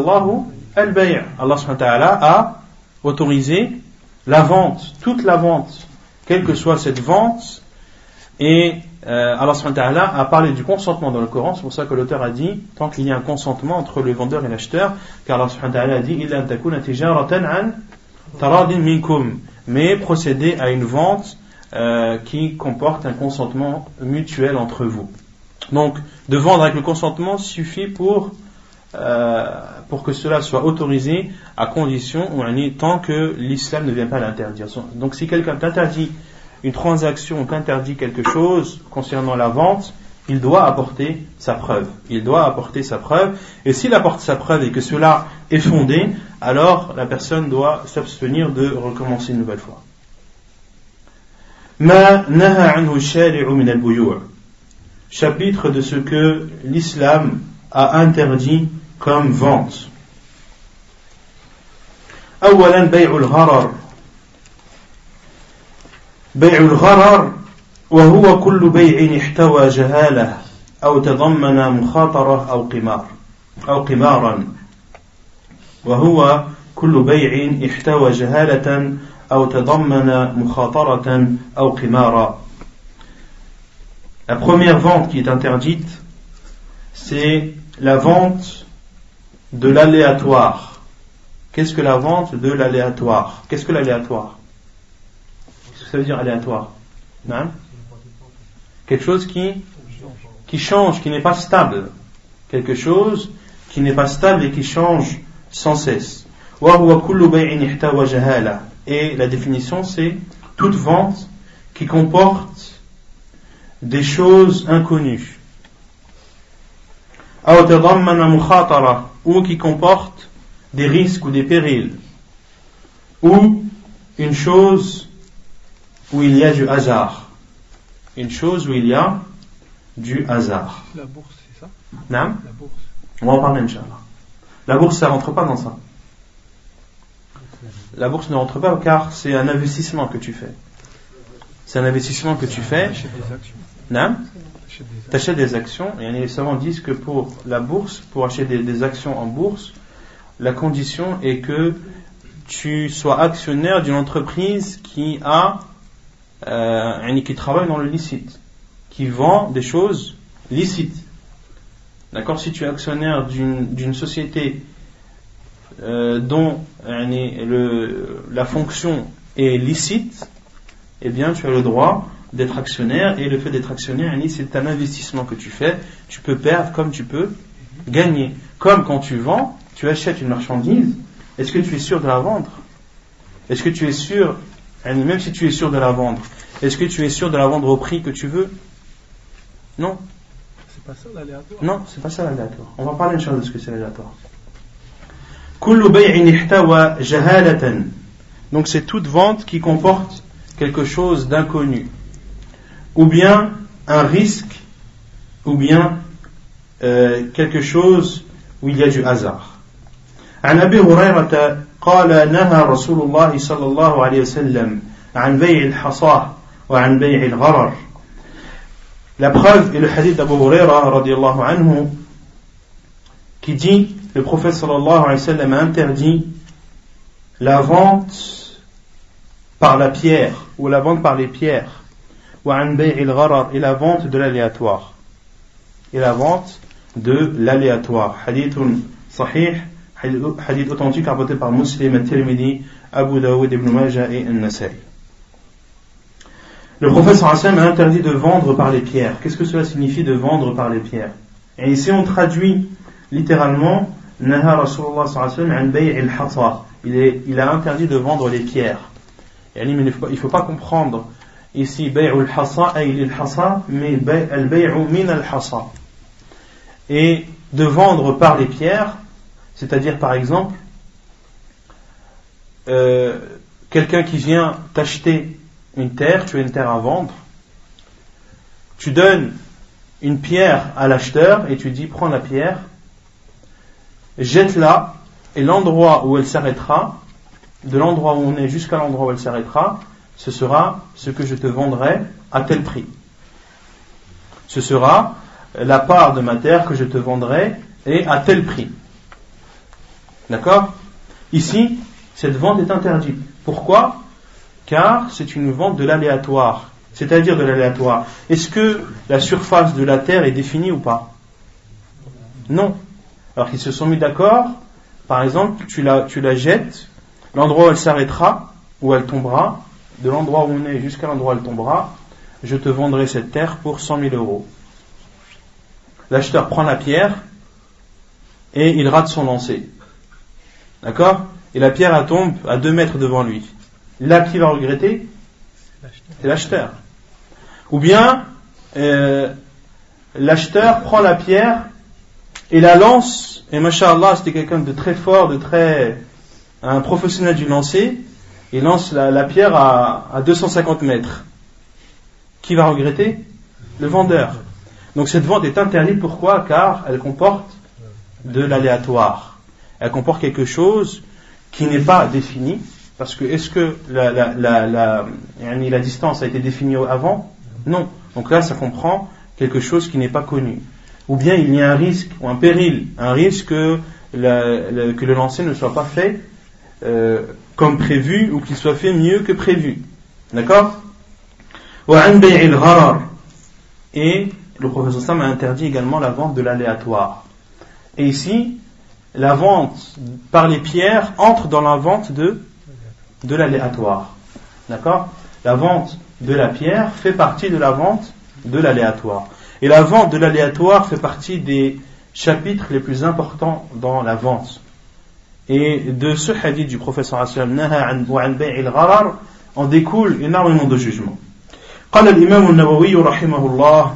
a autorisé la vente, toute la vente, quelle que soit cette vente, et euh, Allah a parlé du consentement dans le Coran, c'est pour ça que l'auteur a dit, tant qu'il y a un consentement entre le vendeur et l'acheteur, car Allah a dit, mais procéder à une vente euh, qui comporte un consentement mutuel entre vous. Donc, de vendre avec le consentement suffit pour euh, pour que cela soit autorisé à condition ou tant que l'islam ne vient pas l'interdire. Donc si quelqu'un t'interdit une transaction ou t'interdit quelque chose concernant la vente, il doit apporter sa preuve. Il doit apporter sa preuve. Et s'il apporte sa preuve et que cela est fondé, alors la personne doit s'abstenir de recommencer une nouvelle fois. Chapitre de ce que l'islam a interdit comme vente. أولا بيع الغرر بيع الغرر وهو كل بيع احتوى جهالة أو تضمن مخاطرة أو قمار أو قمارا وهو كل بيع احتوى جهالة أو تضمن مخاطرة أو قمارا La première vente qui est interdite, c'est la vente de l'aléatoire. Qu'est-ce que la vente de l'aléatoire Qu'est-ce que l'aléatoire Qu'est-ce que Ça veut dire aléatoire. Non Quelque chose qui, qui change, qui n'est pas stable. Quelque chose qui n'est pas stable et qui change sans cesse. Et la définition c'est toute vente qui comporte des choses inconnues. Ou qui comporte des risques ou des périls, ou une chose où il y a du hasard. Une chose où il y a du hasard. La bourse, c'est ça? Non? La bourse. On va en parler, Inch'Allah. La bourse, ça rentre pas dans ça. La bourse ne rentre pas car c'est un investissement que tu fais. C'est un investissement que tu fais. Non? Tu achètes des actions, et les savants disent que pour la bourse, pour acheter des, actions en bourse, la condition est que tu sois actionnaire d'une entreprise qui a euh, qui travaille dans le licite, qui vend des choses licites. D'accord Si tu es actionnaire d'une société euh, dont la fonction est licite, eh bien tu as le droit d'être actionnaire et le fait d'être actionnaire, c'est un investissement que tu fais. Tu peux perdre comme tu peux gagner. Comme quand tu vends, tu achètes une marchandise, est-ce que tu es sûr de la vendre? Est-ce que tu es sûr, même si tu es sûr de la vendre, est-ce que tu es sûr de la vendre au prix que tu veux Non. C'est pas ça l'aléatoire Non, c'est pas ça l'aléatoire. On va parler une chose de ce que c'est l'aléatoire. Donc c'est toute vente qui comporte quelque chose d'inconnu ou bien un risque, ou bien euh, quelque chose où il y a du hasard. عن أبي هريرة قال نهى رسول الله صلى الله عليه وسلم عن بيع الحصاة وعن بيع الغرر La preuve est le hadith d'Abu Huraira radiallahu anhu qui dit le prophète sallallahu alayhi wa sallam a interdit la vente par la pierre ou la vente par les pierres et la vente de l'aléatoire et la vente de l'aléatoire hadith sahih hadith authentique rapporté par Muslim, Al-Tirmidhi, Abu Dawud, Ibn Majah et Al-Nasai Le Hassan a interdit de vendre par les pierres. Qu'est-ce que cela signifie de vendre par les pierres? Et ici on traduit littéralement il, est, il a interdit de vendre les pierres. il ne faut pas comprendre ici bay'ul hasa ay hasa mais al min al hasa et de vendre par les pierres c'est-à-dire par exemple euh, quelqu'un qui vient t'acheter une terre tu as une terre à vendre tu donnes une pierre à l'acheteur et tu dis prends la pierre jette-la et l'endroit où elle s'arrêtera de l'endroit où on est jusqu'à l'endroit où elle s'arrêtera ce sera ce que je te vendrai à tel prix. Ce sera la part de ma terre que je te vendrai et à tel prix. D'accord? Ici, cette vente est interdite. Pourquoi? Car c'est une vente de l'aléatoire. C'est-à-dire de l'aléatoire. Est-ce que la surface de la terre est définie ou pas? Non. Alors qu'ils se sont mis d'accord, par exemple, tu la, tu jettes, l'endroit où elle s'arrêtera, où elle tombera, de l'endroit où on est jusqu'à l'endroit où elle tombera, je te vendrai cette terre pour 100 000 euros. L'acheteur prend la pierre et il rate son lancer. D'accord? Et la pierre elle tombe à 2 mètres devant lui. Là, qui va regretter? C'est l'acheteur. Ou bien, euh, l'acheteur prend la pierre et la lance, et machallah, c'était quelqu'un de très fort, de très, un professionnel du lancer, il lance la, pierre à, à 250 mètres. Qui va regretter? Le vendeur. Donc cette vente est interdite, pourquoi? Car elle comporte de l'aléatoire. Elle comporte quelque chose qui n'est pas défini, parce que est-ce que la, la, la, la, distance a été définie avant? Non. Donc là, ça comprend quelque chose qui n'est pas connu. Ou bien il y a un risque, ou un péril, un risque que, que le lancer ne soit pas fait euh, comme prévu ou qu'il soit fait mieux que prévu. D'accord? Et le professeur Sam a interdit également la vente de l'aléatoire. Et ici, la vente par les pierres entre dans la vente de, de l'aléatoire. D'accord La vente de la pierre fait partie de la vente de l'aléatoire. Et la vente de l'aléatoire fait partie des chapitres les plus importants dans la vente. Et de ce hadith du professeur Naha en découle énormément de jugements. قال الإمام النووي رحمه الله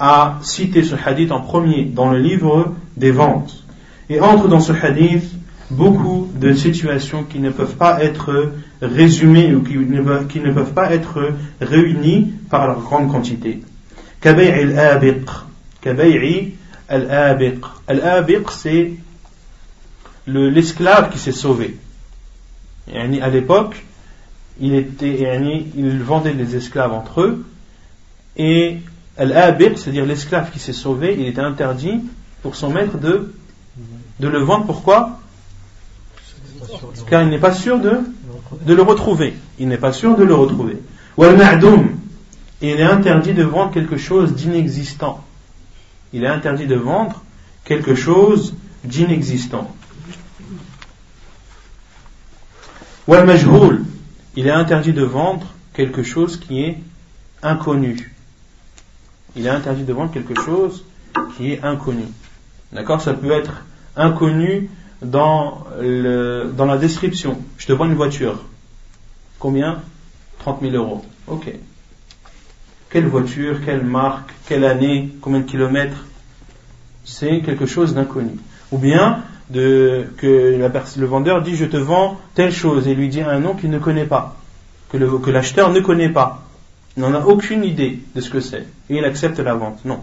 a cité ce hadith en premier dans le livre des ventes. Et entre dans ce hadith beaucoup de situations qui ne peuvent pas être résumées ou qui ne peuvent, qui ne peuvent pas être réunies par leur grande quantité. Kabay'i al-abiq. Kabay'i al-abiq. Al-abiq, c'est l'esclave qui s'est sauvé. à l'époque, il, était, il vendait les esclaves entre eux et Al-Abiq, c'est-à-dire l'esclave qui s'est sauvé, il était interdit pour son maître de, le vendre. Pourquoi? Car il n'est pas sûr de, de le retrouver. Il n'est pas sûr de le retrouver. Ou Al-Ma'doum. Il est interdit de vendre quelque chose d'inexistant il est interdit de vendre quelque chose d'inexistant. Wal majhoul, il est interdit de vendre quelque chose qui est inconnu. Il est interdit de vendre quelque chose qui est inconnu. D'accord? Ça peut être inconnu dans, la description. Je te vends une voiture. Combien? 30 000 euros. Ok quelle voiture, quelle marque, quelle année, combien de kilomètres, c'est quelque chose d'inconnu. Ou bien que le vendeur dit je te vends telle chose et lui dit un nom qu'il ne connaît pas, que l'acheteur ne connaît pas. Il n'en a aucune idée de ce que c'est. Et il accepte la vente. Non.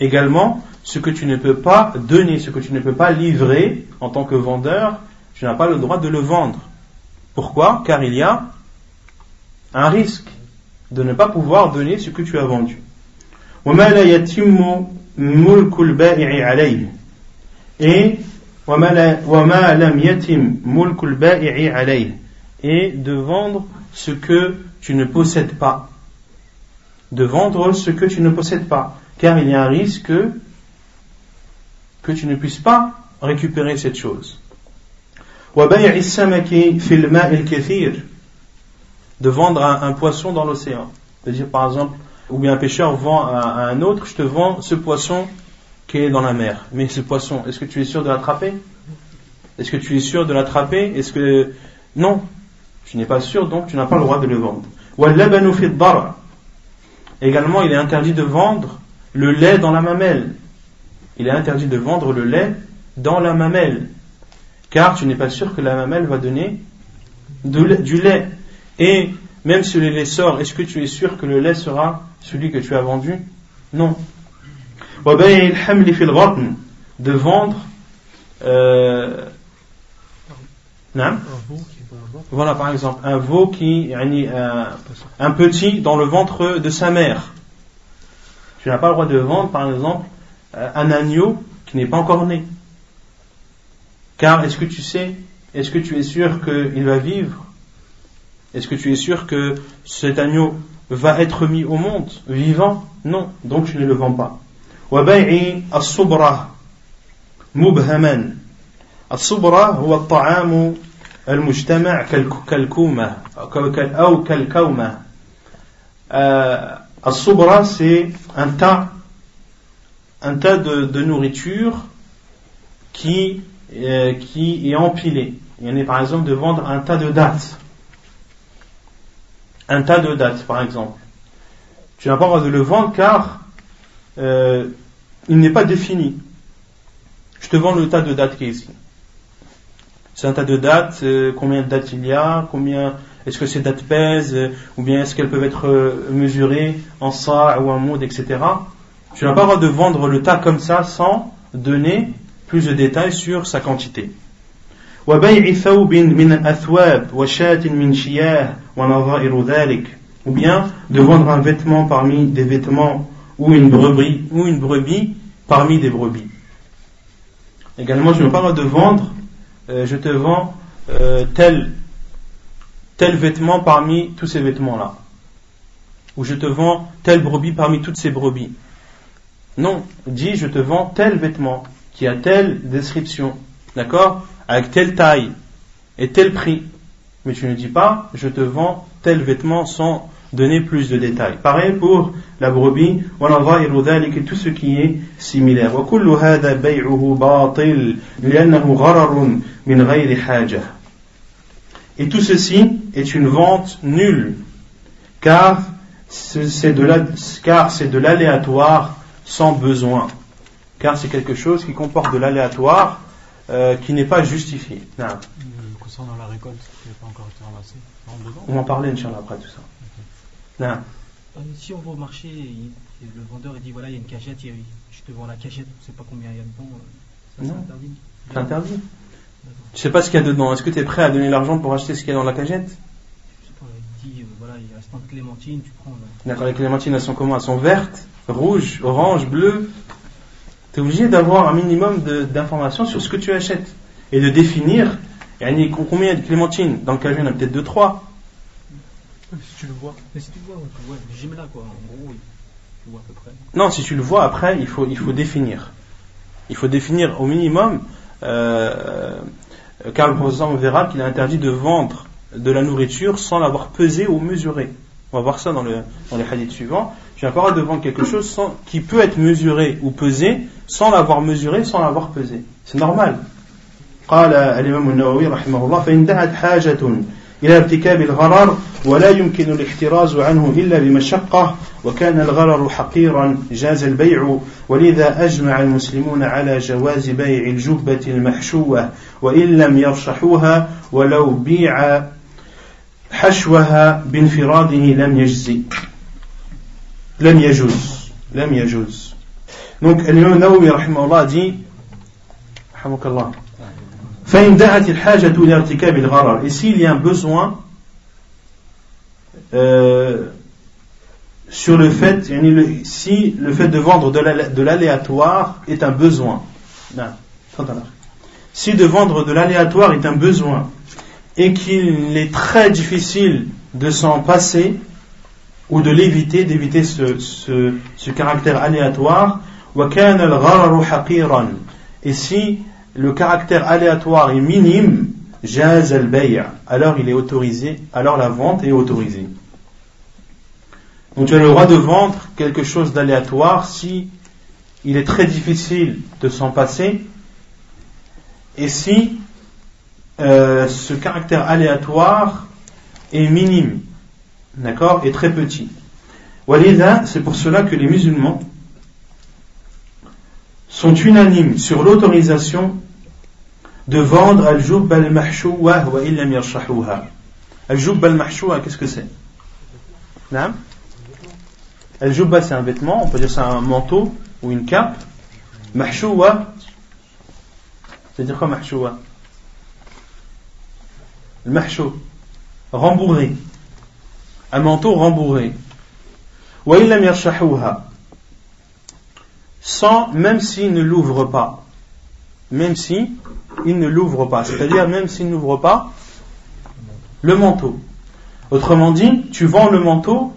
Également, ce que tu ne peux pas donner, ce que tu ne peux pas livrer en tant que vendeur tu n'as pas le droit de le vendre. Pourquoi? Car il y a un risque de ne pas pouvoir donner ce que tu as vendu. Et et de vendre ce que tu ne possèdes pas. De vendre ce que tu ne possèdes pas. Car il y a un risque que tu ne puisses pas récupérer cette chose. De vendre un, poisson dans l'océan. C'est-à-dire par exemple, ou bien un pêcheur vend à, un autre, je te vends ce poisson qui est dans la mer. Mais ce poisson, est-ce que tu es sûr de l'attraper? Est-ce que tu es sûr de l'attraper? Est-ce que non? Tu n'es pas sûr, donc tu n'as pas le droit de le vendre. Également, il est interdit de vendre le lait dans la mamelle. Il est interdit de vendre le lait dans la mamelle. Car tu n'es pas sûr que la mamelle va donner du lait. Et même si le lait sort, est-ce que tu es sûr que le lait sera celui que tu as vendu? Non. De vendre euh, voilà par exemple un veau qui euh, un petit dans le ventre de sa mère. Tu n'as pas le droit de vendre par exemple euh, un agneau qui n'est pas encore né. Car est-ce que tu sais, est-ce que tu es sûr qu'il va vivre Est-ce que tu es sûr que cet agneau va être mis au monde vivant Non, donc tu ne le vends pas. مبهما الصبرة هو الطعام المجتمع كالكومة أو كالكومة الصبرة c'est un tas un tas de, de nourriture qui euh, qui est empilé. Il y en a par exemple de vendre un tas de dates. Un tas de dates, par exemple. Tu n'as pas le droit de le vendre car euh, il n'est pas défini. Je te vends le tas de dates qui est ici. C'est un tas de dates, euh, combien de dates il y a, combien est-ce que ces dates pèsent, euh, ou bien est-ce qu'elles peuvent être euh, mesurées en ça ou en mode, etc. Tu n'as pas le droit de vendre le tas comme ça sans donner plus de détails sur sa quantité. Ou bien de vendre un vêtement parmi des vêtements ou une brebis ou une brebis parmi des brebis. Également, ne parle pas de vendre, euh, je te vends euh, tel, tel vêtement parmi tous ces vêtements-là. Ou je te vends tel brebis parmi toutes ces brebis. Non, dis je te vends tel vêtement qui a telle description, d'accord? Avec telle taille et tel prix. Mais tu ne dis pas je te vends tel vêtement sans donner plus de détails. Pareil pour la brebis, et tout ce qui est similaire. Et tout ceci est une vente nulle, car c'est de l'aléatoire sans besoin, car c'est quelque chose qui comporte de l'aléatoire euh, qui n'est pas justifié. Concernant la récolte, qui n'est pas encore été ramassé, on va en parler, Inch'Allah, après tout ça. Euh, si on va au marché, le vendeur il dit voilà, il y a une cachette, je te vends la cachette, je ne sais pas combien il y a dedans, euh, c'est interdit. C'est interdit. Tu sais pas ce qu'il y a dedans, est-ce que tu es prêt à donner l'argent pour acheter ce qu'il y a dans la cachette Je sais pas, il dit euh, voilà, il reste de clémentines, tu prends. D'accord, les clémentines elles sont comment? Elles sont vertes, rouges, oranges, bleues? Tu es obligé d'avoir un minimum d'informations sur ce que tu achètes et de définir combien il y a de clémentines. Dans le casier, il y en a peut-être 2-3. Si tu le vois. Mais si tu le vois, ouais, là, quoi. En gros, tu vois à peu près. Non, si tu le vois après, il faut, il faut définir. Il faut définir au minimum, euh, car le professeur verra qu'il est interdit de vendre de la nourriture sans l'avoir pesé ou mesuré. On va voir ça dans, le, dans les hadiths suivants. Tu n'as pas le droit de vendre quelque chose sans, qui peut être mesuré ou pesé sans l'avoir mesuré, sans l'avoir pesé. C'est normal. قال الإمام النووي رحمه الله فإن دعت حاجة إلى ارتكاب الغرر ولا يمكن الاحتراز عنه إلا بمشقة وكان الغرر حقيرا جاز البيع. ولذا أجمع المسلمون على جواز بيع الجبة المحشوة وإن لم يرشحوها ولو بيع حشوها بانفراده لم يجزي لم يجوز لم يجوز. Donc, l'imam Nawawi, rahimahullah, dit, rahimahullah, Et s'il y a un besoin euh, sur le fait, si le fait de vendre de l'aléatoire est un besoin, si de vendre de l'aléatoire est un besoin et qu'il est très difficile de s'en passer ou de l'éviter, d'éviter ce, ce, caractère aléatoire, et si le caractère aléatoire est minime, alors il est autorisé, alors la vente est autorisée. Donc tu as le droit de vendre quelque chose d'aléatoire si il est très difficile de s'en passer et si euh, ce caractère aléatoire est minime, d'accord, et très petit. Walida, c'est pour cela que les musulmans sont unanimes sur l'autorisation de vendre al-jub al-mahshouwa wa illam yarshahuha. Al-jub al-mahshouwa, qu'est-ce que c'est? Al-jubba, c'est un vêtement, on peut dire c'est un manteau ou une cape. Mahshouwa, c'est-à-dire quoi mahshouwa Le mahshou, rembourré. Un manteau rembourré. Wa illam yarshahuha. Sans, même s'il ne l'ouvre pas. Même si il ne l'ouvre pas. C'est-à-dire même s'il n'ouvre pas le manteau. Autrement dit, tu vends le manteau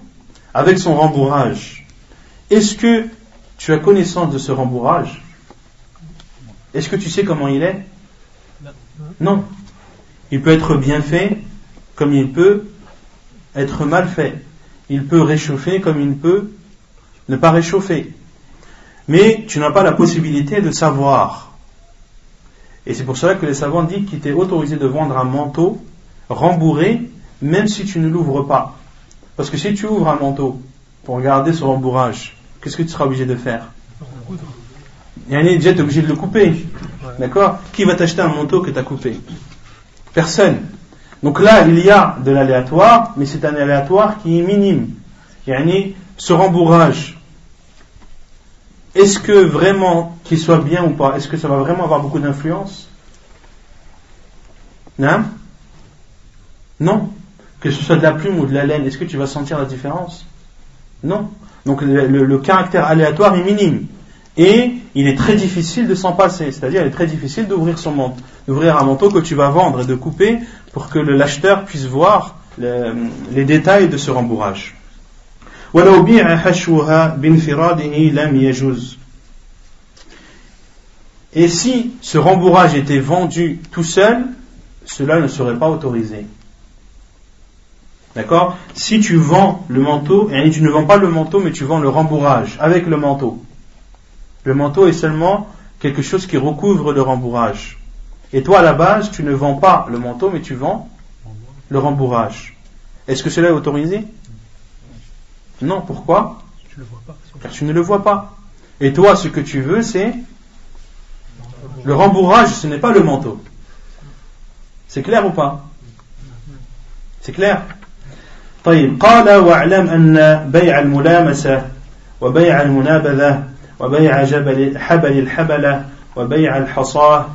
avec son rembourrage. Est-ce que tu as connaissance de ce rembourrage? Est-ce que tu sais comment il est? Non. Il peut être bien fait comme il peut être mal fait. Il peut réchauffer comme il peut ne pas réchauffer. Mais tu n'as pas la possibilité de savoir. Et c'est pour cela que les savants disent qu'il t'est autorisé de vendre un manteau rembourré, même si tu ne l'ouvres pas. Parce que si tu ouvres un manteau pour garder son rembourrage, qu'est-ce que tu seras obligé de faire? Il y a déjà, tu es obligé de le couper. D'accord? Qui va t'acheter un manteau que tu as coupé? Personne. Donc là, il y a de l'aléatoire, mais c'est un aléatoire qui est minime. Il y a ce rembourrage. Est-ce que vraiment qu'il soit bien ou pas Est-ce que ça va vraiment avoir beaucoup d'influence? Non Non que ce soit de la plume ou de la laine, est-ce que tu vas sentir la différence? Non. Donc le, caractère aléatoire est minime. Et il est très difficile de s'en passer, c'est-à-dire il est très difficile d'ouvrir son manteau, d'ouvrir un manteau que tu vas vendre et de couper pour que l'acheteur puisse voir les détails de ce rembourrage. Et si ce rembourrage était vendu tout seul, cela ne serait pas autorisé. D'accord? Si tu vends le manteau, et tu ne vends pas le manteau, mais tu vends le rembourrage avec le manteau. Le manteau est seulement quelque chose qui recouvre le rembourrage. Et toi, à la base, tu ne vends pas le manteau, mais tu vends le rembourrage. Est-ce que cela est autorisé? Non, pourquoi Car tu ne le vois pas. Et toi, ce que tu veux, c'est le rembourrage, ce n'est pas le manteau. C'est clair ou pas C'est clair طيب قال واعلم أن بيع الملامسة وبيع المنابذة وبيع جبل حبل الحبلة وبيع الحصاة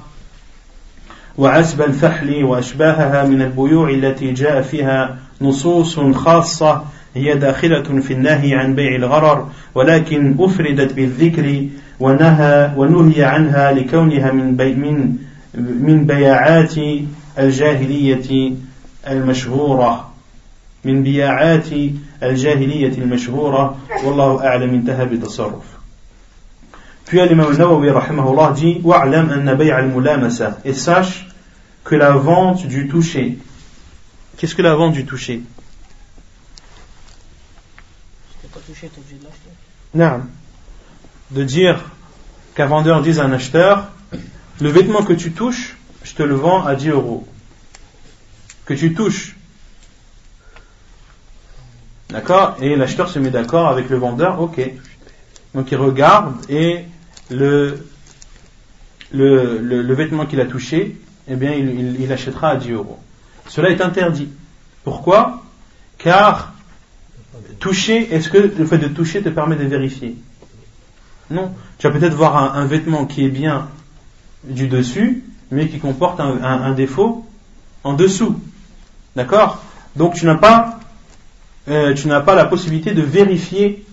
وعسب الفحل وأشباهها من البيوع التي جاء فيها نصوص خاصة هي داخلة في النهي عن بيع الغرر ولكن أفردت بالذكر ونهى ونهي عنها لكونها من بي من من بياعات الجاهلية المشهورة. من بياعات الجاهلية المشهورة. والله أعلم انتهى بتصرف. Puis l'imam Nawawi rahimahullah dit Wa'lam anna bay' al-mulamasa. Et sache que la vente du toucher. Qu'est-ce que la vente du toucher? Non. De dire qu'un vendeur dise à un acheteur Le vêtement que tu touches, je te le vends à 10 euros. Que tu touches D'accord? Et l'acheteur se met d'accord avec le vendeur, ok. Donc il regarde et le, le, vêtement qu'il a touché, eh bien il, il, achètera à 10 euros. Cela est interdit. Pourquoi? Car toucher, est-ce que le fait de toucher te permet de vérifier? Non. Tu vas peut-être voir un, vêtement qui est bien du dessus, mais qui comporte un, défaut en dessous. D'accord? Donc tu n'as pas, euh, pas la possibilité de vérifier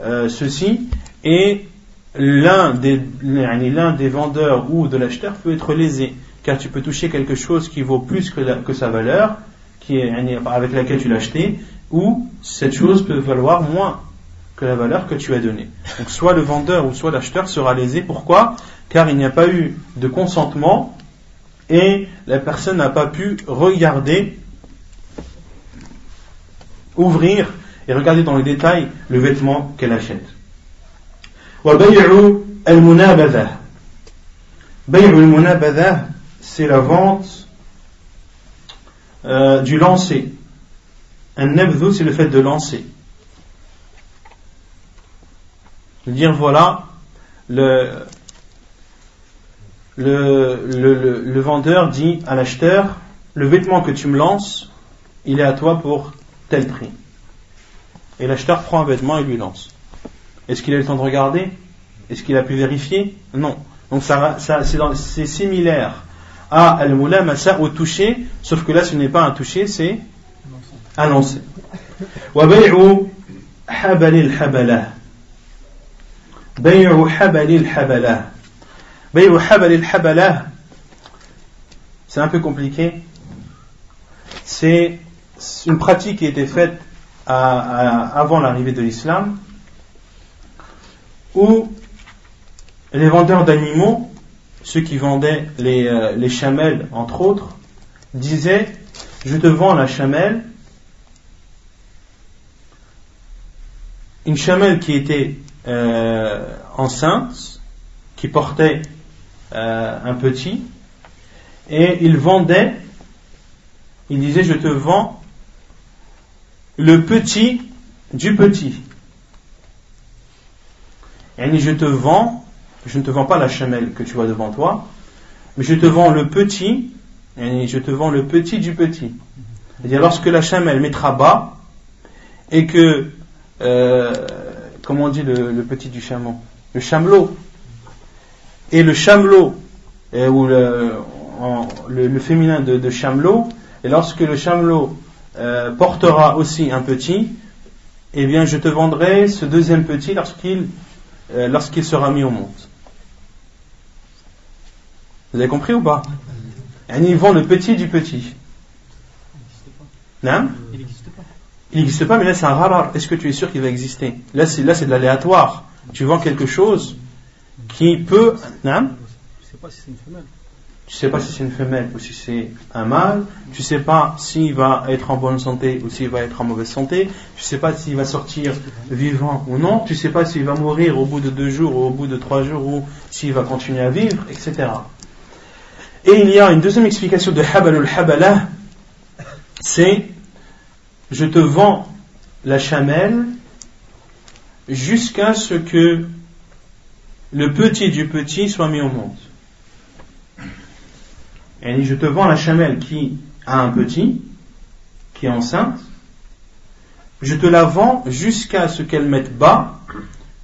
euh, ceci et l'un des, vendeurs ou de l'acheteur peut être lésé car tu peux toucher quelque chose qui vaut plus que, sa valeur avec laquelle tu l'as acheté ou cette chose peut valoir moins que la valeur que tu as donnée. Donc soit le vendeur ou soit l'acheteur sera lésé. Pourquoi? Car il n'y a pas eu de consentement et la personne n'a pas pu regarder, ouvrir et regarder dans les détails le vêtement qu'elle achète. c'est la vente euh, du lancer. Un nabdhu, c'est le fait de lancer. De dire voilà, le, vendeur dit à l'acheteur le vêtement que tu me lances, il est à toi pour tel prix. Et l'acheteur prend un vêtement et lui lance. Est-ce qu'il a eu le temps de regarder? Est-ce qu'il a pu vérifier? Non. Donc c'est similaire à al-mulamasa au toucher, sauf que là ce n'est pas un toucher, c'est un lancer. وبيع حبل الحبلة بيع حبل الحبلة بيع حبل الحبلة c'est un peu compliqué c'est une pratique qui était faite à, à, avant l'arrivée de l'islam où les vendeurs d'animaux ceux qui vendaient les, euh, les chamelles, entre autres, disaient Je te vends la chamelle, une chamelle qui était euh, enceinte, qui portait euh, un petit, et il vendait, il disait Je te vends le petit du petit. Et je te vends je ne te vends pas la chamelle que tu vois devant toi, mais je te vends le petit, et je te vends le petit du petit. C'est-à-dire lorsque la chamelle mettra bas, et que, euh, comment on dit le, petit du chameau? Le chamelot. Et le chamelot, euh, ou le, le, féminin de, chamelot, et lorsque le chamelot euh, portera aussi un petit, eh bien je te vendrai ce deuxième petit lorsqu'il lorsqu'il sera mis au monde. Vous avez compris ou pas? Ils vendent le petit du petit. Non Il n'existe pas. Mais là c'est un rare. Est-ce que tu es sûr qu'il va exister? Là c'est là c'est de l'aléatoire. Tu vends quelque chose qui peut. Tu sais pas si c'est une femelle. Tu sais pas si c'est une femelle ou si c'est un mâle. Tu sais pas s'il va être en bonne santé ou s'il va être en mauvaise santé. Tu sais pas s'il va sortir vivant ou non. Tu sais pas s'il va mourir au bout de deux jours ou au bout de trois jours ou s'il va continuer à vivre, etc. Et il y a une deuxième explication de Habalul Habala, c'est je te vends la chamelle jusqu'à ce que le petit du petit soit mis au monde. Et je te vends la chamelle qui a un petit, qui est enceinte, je te la vends jusqu'à ce qu'elle mette bas,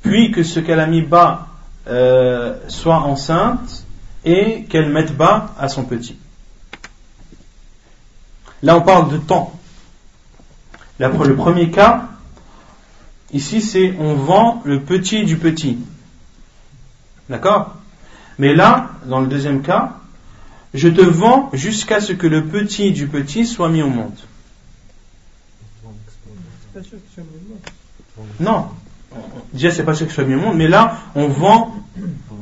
puis que ce qu'elle a mis bas euh, soit enceinte, et qu'elle mette bas à son petit. Là, on parle de temps. Le premier cas, ici, c'est on vend le petit du petit. D'accord? Mais là, dans le deuxième cas, je te vends jusqu'à ce que le petit du petit soit mis au monde. Non. Déjà, c'est pas sûr que soit mis au monde, mais là, on vend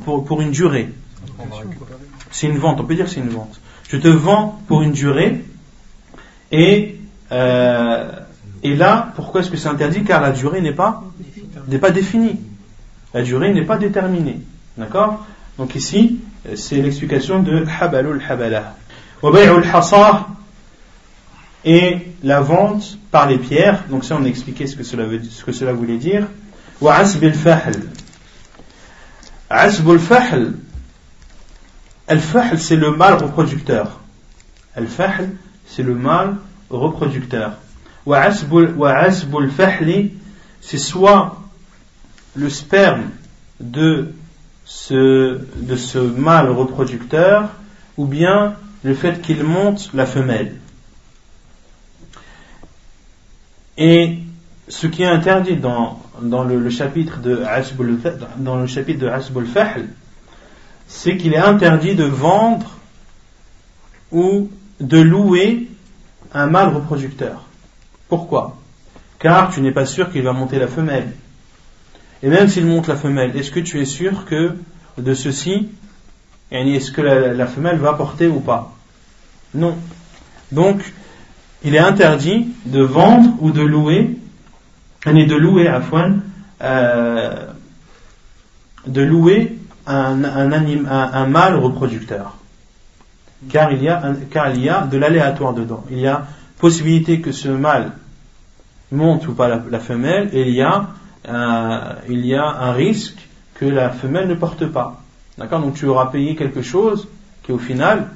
pour, une durée. C'est une vente, on peut dire c'est une vente. Je te vends pour une durée et, euh, et là, pourquoi est-ce que c'est interdit Car la durée n'est pas, n'est pas définie. La durée n'est pas déterminée. D'accord Donc ici, c'est l'explication de Habalul Habala. Et la vente par les pierres, donc ça on a expliqué ce que cela, veut, ce que cela voulait dire. وعسب الفحل عسب الفحل Al-Fahl, c'est le mâle reproducteur. Al-Fahl, c'est le mâle reproducteur. Wa asbul fahli, c'est soit le sperme de ce, mâle reproducteur, ou bien le fait qu'il monte la femelle. Et ce qui est interdit dans, le, chapitre de Asbul, dans le chapitre de Fahl, c'est qu'il est interdit de vendre ou de louer un mâle reproducteur. Pourquoi? Car tu n'es pas sûr qu'il va monter la femelle. Et même s'il monte la femelle, est-ce que tu es sûr que de ceci, est-ce que la, femelle va porter ou pas? Non. Donc, il est interdit de vendre ou de louer, et de louer à euh, de louer un, mâle reproducteur. Car il, y a car il y a de l'aléatoire dedans. Il y a possibilité que ce mâle monte ou pas la, femelle, il y, a, euh, il y a un risque que la femelle ne porte pas. D'accord? Donc tu auras payé quelque chose qui au final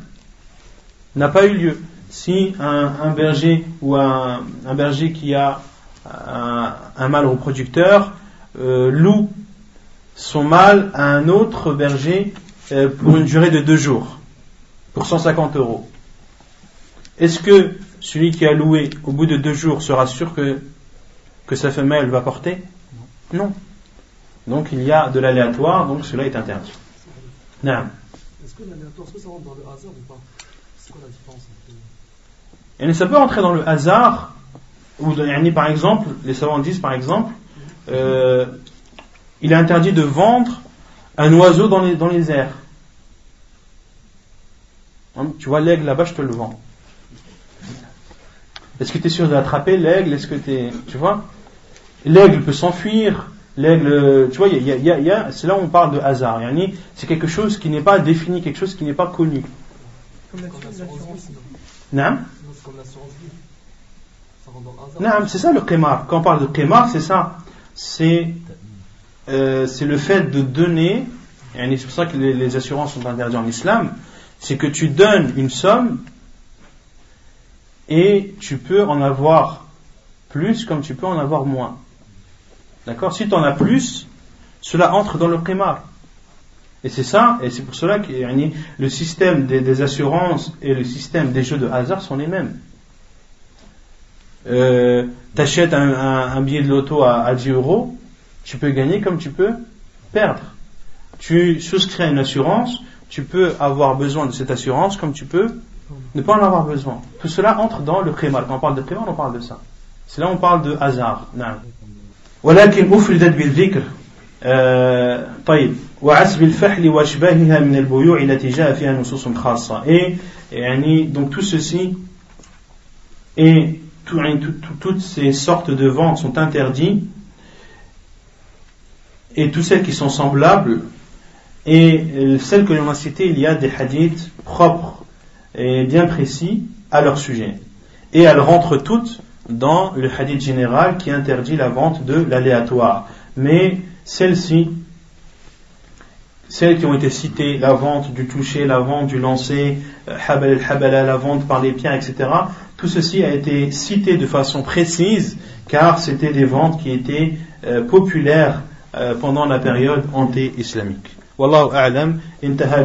n'a pas eu lieu. Si un, berger ou un, berger qui a un, mâle reproducteur euh, loue son mâle à un autre berger euh, pour une durée de deux jours, pour 150 euros. Est-ce que celui qui a loué au bout de deux jours sera sûr que, que sa femelle va porter? Non. Donc il y a de l'aléatoire, donc cela est interdit. Est-ce que l'aléatoire, ça rentre dans le hasard ou pas? C'est quoi la différence Et ça peut rentrer dans le hasard, ou par exemple, les savants disent par exemple, euh, il est interdit de vendre un oiseau dans les, dans les airs. Tu vois l'aigle là-bas, je te le vends. Est-ce que tu es sûr d'attraper l'aigle? Est-ce que tu Tu vois? L'aigle peut s'enfuir, L'aigle, tu vois, y a, y a, c'est là où on parle de hasard. C'est quelque chose qui n'est pas défini, quelque chose qui n'est pas connu. Non c'est ça le qimar. Quand on parle de qimar, c'est ça. C'est euh, c'est le fait de donner, c'est pour ça que les, les assurances sont interdites en islam, c'est que tu donnes une somme et tu peux en avoir plus comme tu peux en avoir moins. D'accord? Si tu en as plus, cela entre dans le primar. Et c'est ça, et c'est pour cela que le système des, assurances et le système des jeux de hasard sont les mêmes. Euh, tu achètes un, billet de loto à, à 10 euros, tu peux gagner comme tu peux perdre. Tu souscris une assurance, tu peux avoir besoin de cette assurance comme tu peux ne pas en avoir besoin. Tout cela entre dans le primar. Quand on parle de primar, on parle de ça. C'est là on parle de hasard. ولكن أفردت بالذكر آه طيب وعسب الفحل وأشباهها من البيوع التي جاء فيها نصوص خاصة et يعني donc tout ceci et tout, tout, toutes ces sortes de ventes sont interdits et toutes celles qui sont semblables et celles que l'on a citées il y a des hadiths propres et bien précis à leur sujet et elles rentrent toutes dans le hadith général qui interdit la vente de l'aléatoire. Mais celles-ci, celles qui ont été citées, la vente du toucher, la vente du lancer, euh, habal habala, la vente par les pieds, etc., tout ceci a été cité de façon précise car c'était des ventes qui étaient euh, populaires euh, pendant la période anté-islamique. Wallahu a'lam, intaha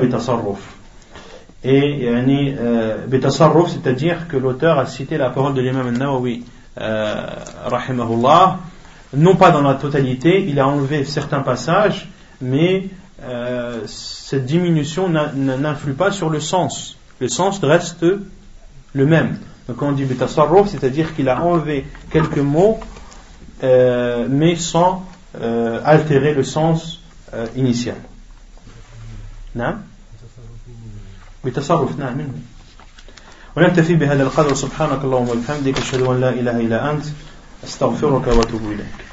et euh, c'est-à-dire que l'auteur a cité la parole de l'imam al-Nawawi, euh, rahimahullah, non pas dans la totalité, il a enlevé certains passages, mais euh, cette diminution n'influe pas sur le sens. Le sens reste le même. Donc quand on dit betasarruf, c'est-à-dire qu'il a enlevé quelques mots, mais sans altérer le sens initial. Non بتصرف نعم منه. ونكتفي بهذا القدر سبحانك اللهم وبحمدك أشهد أن لا إله إلا أنت أستغفرك وأتوب إليك.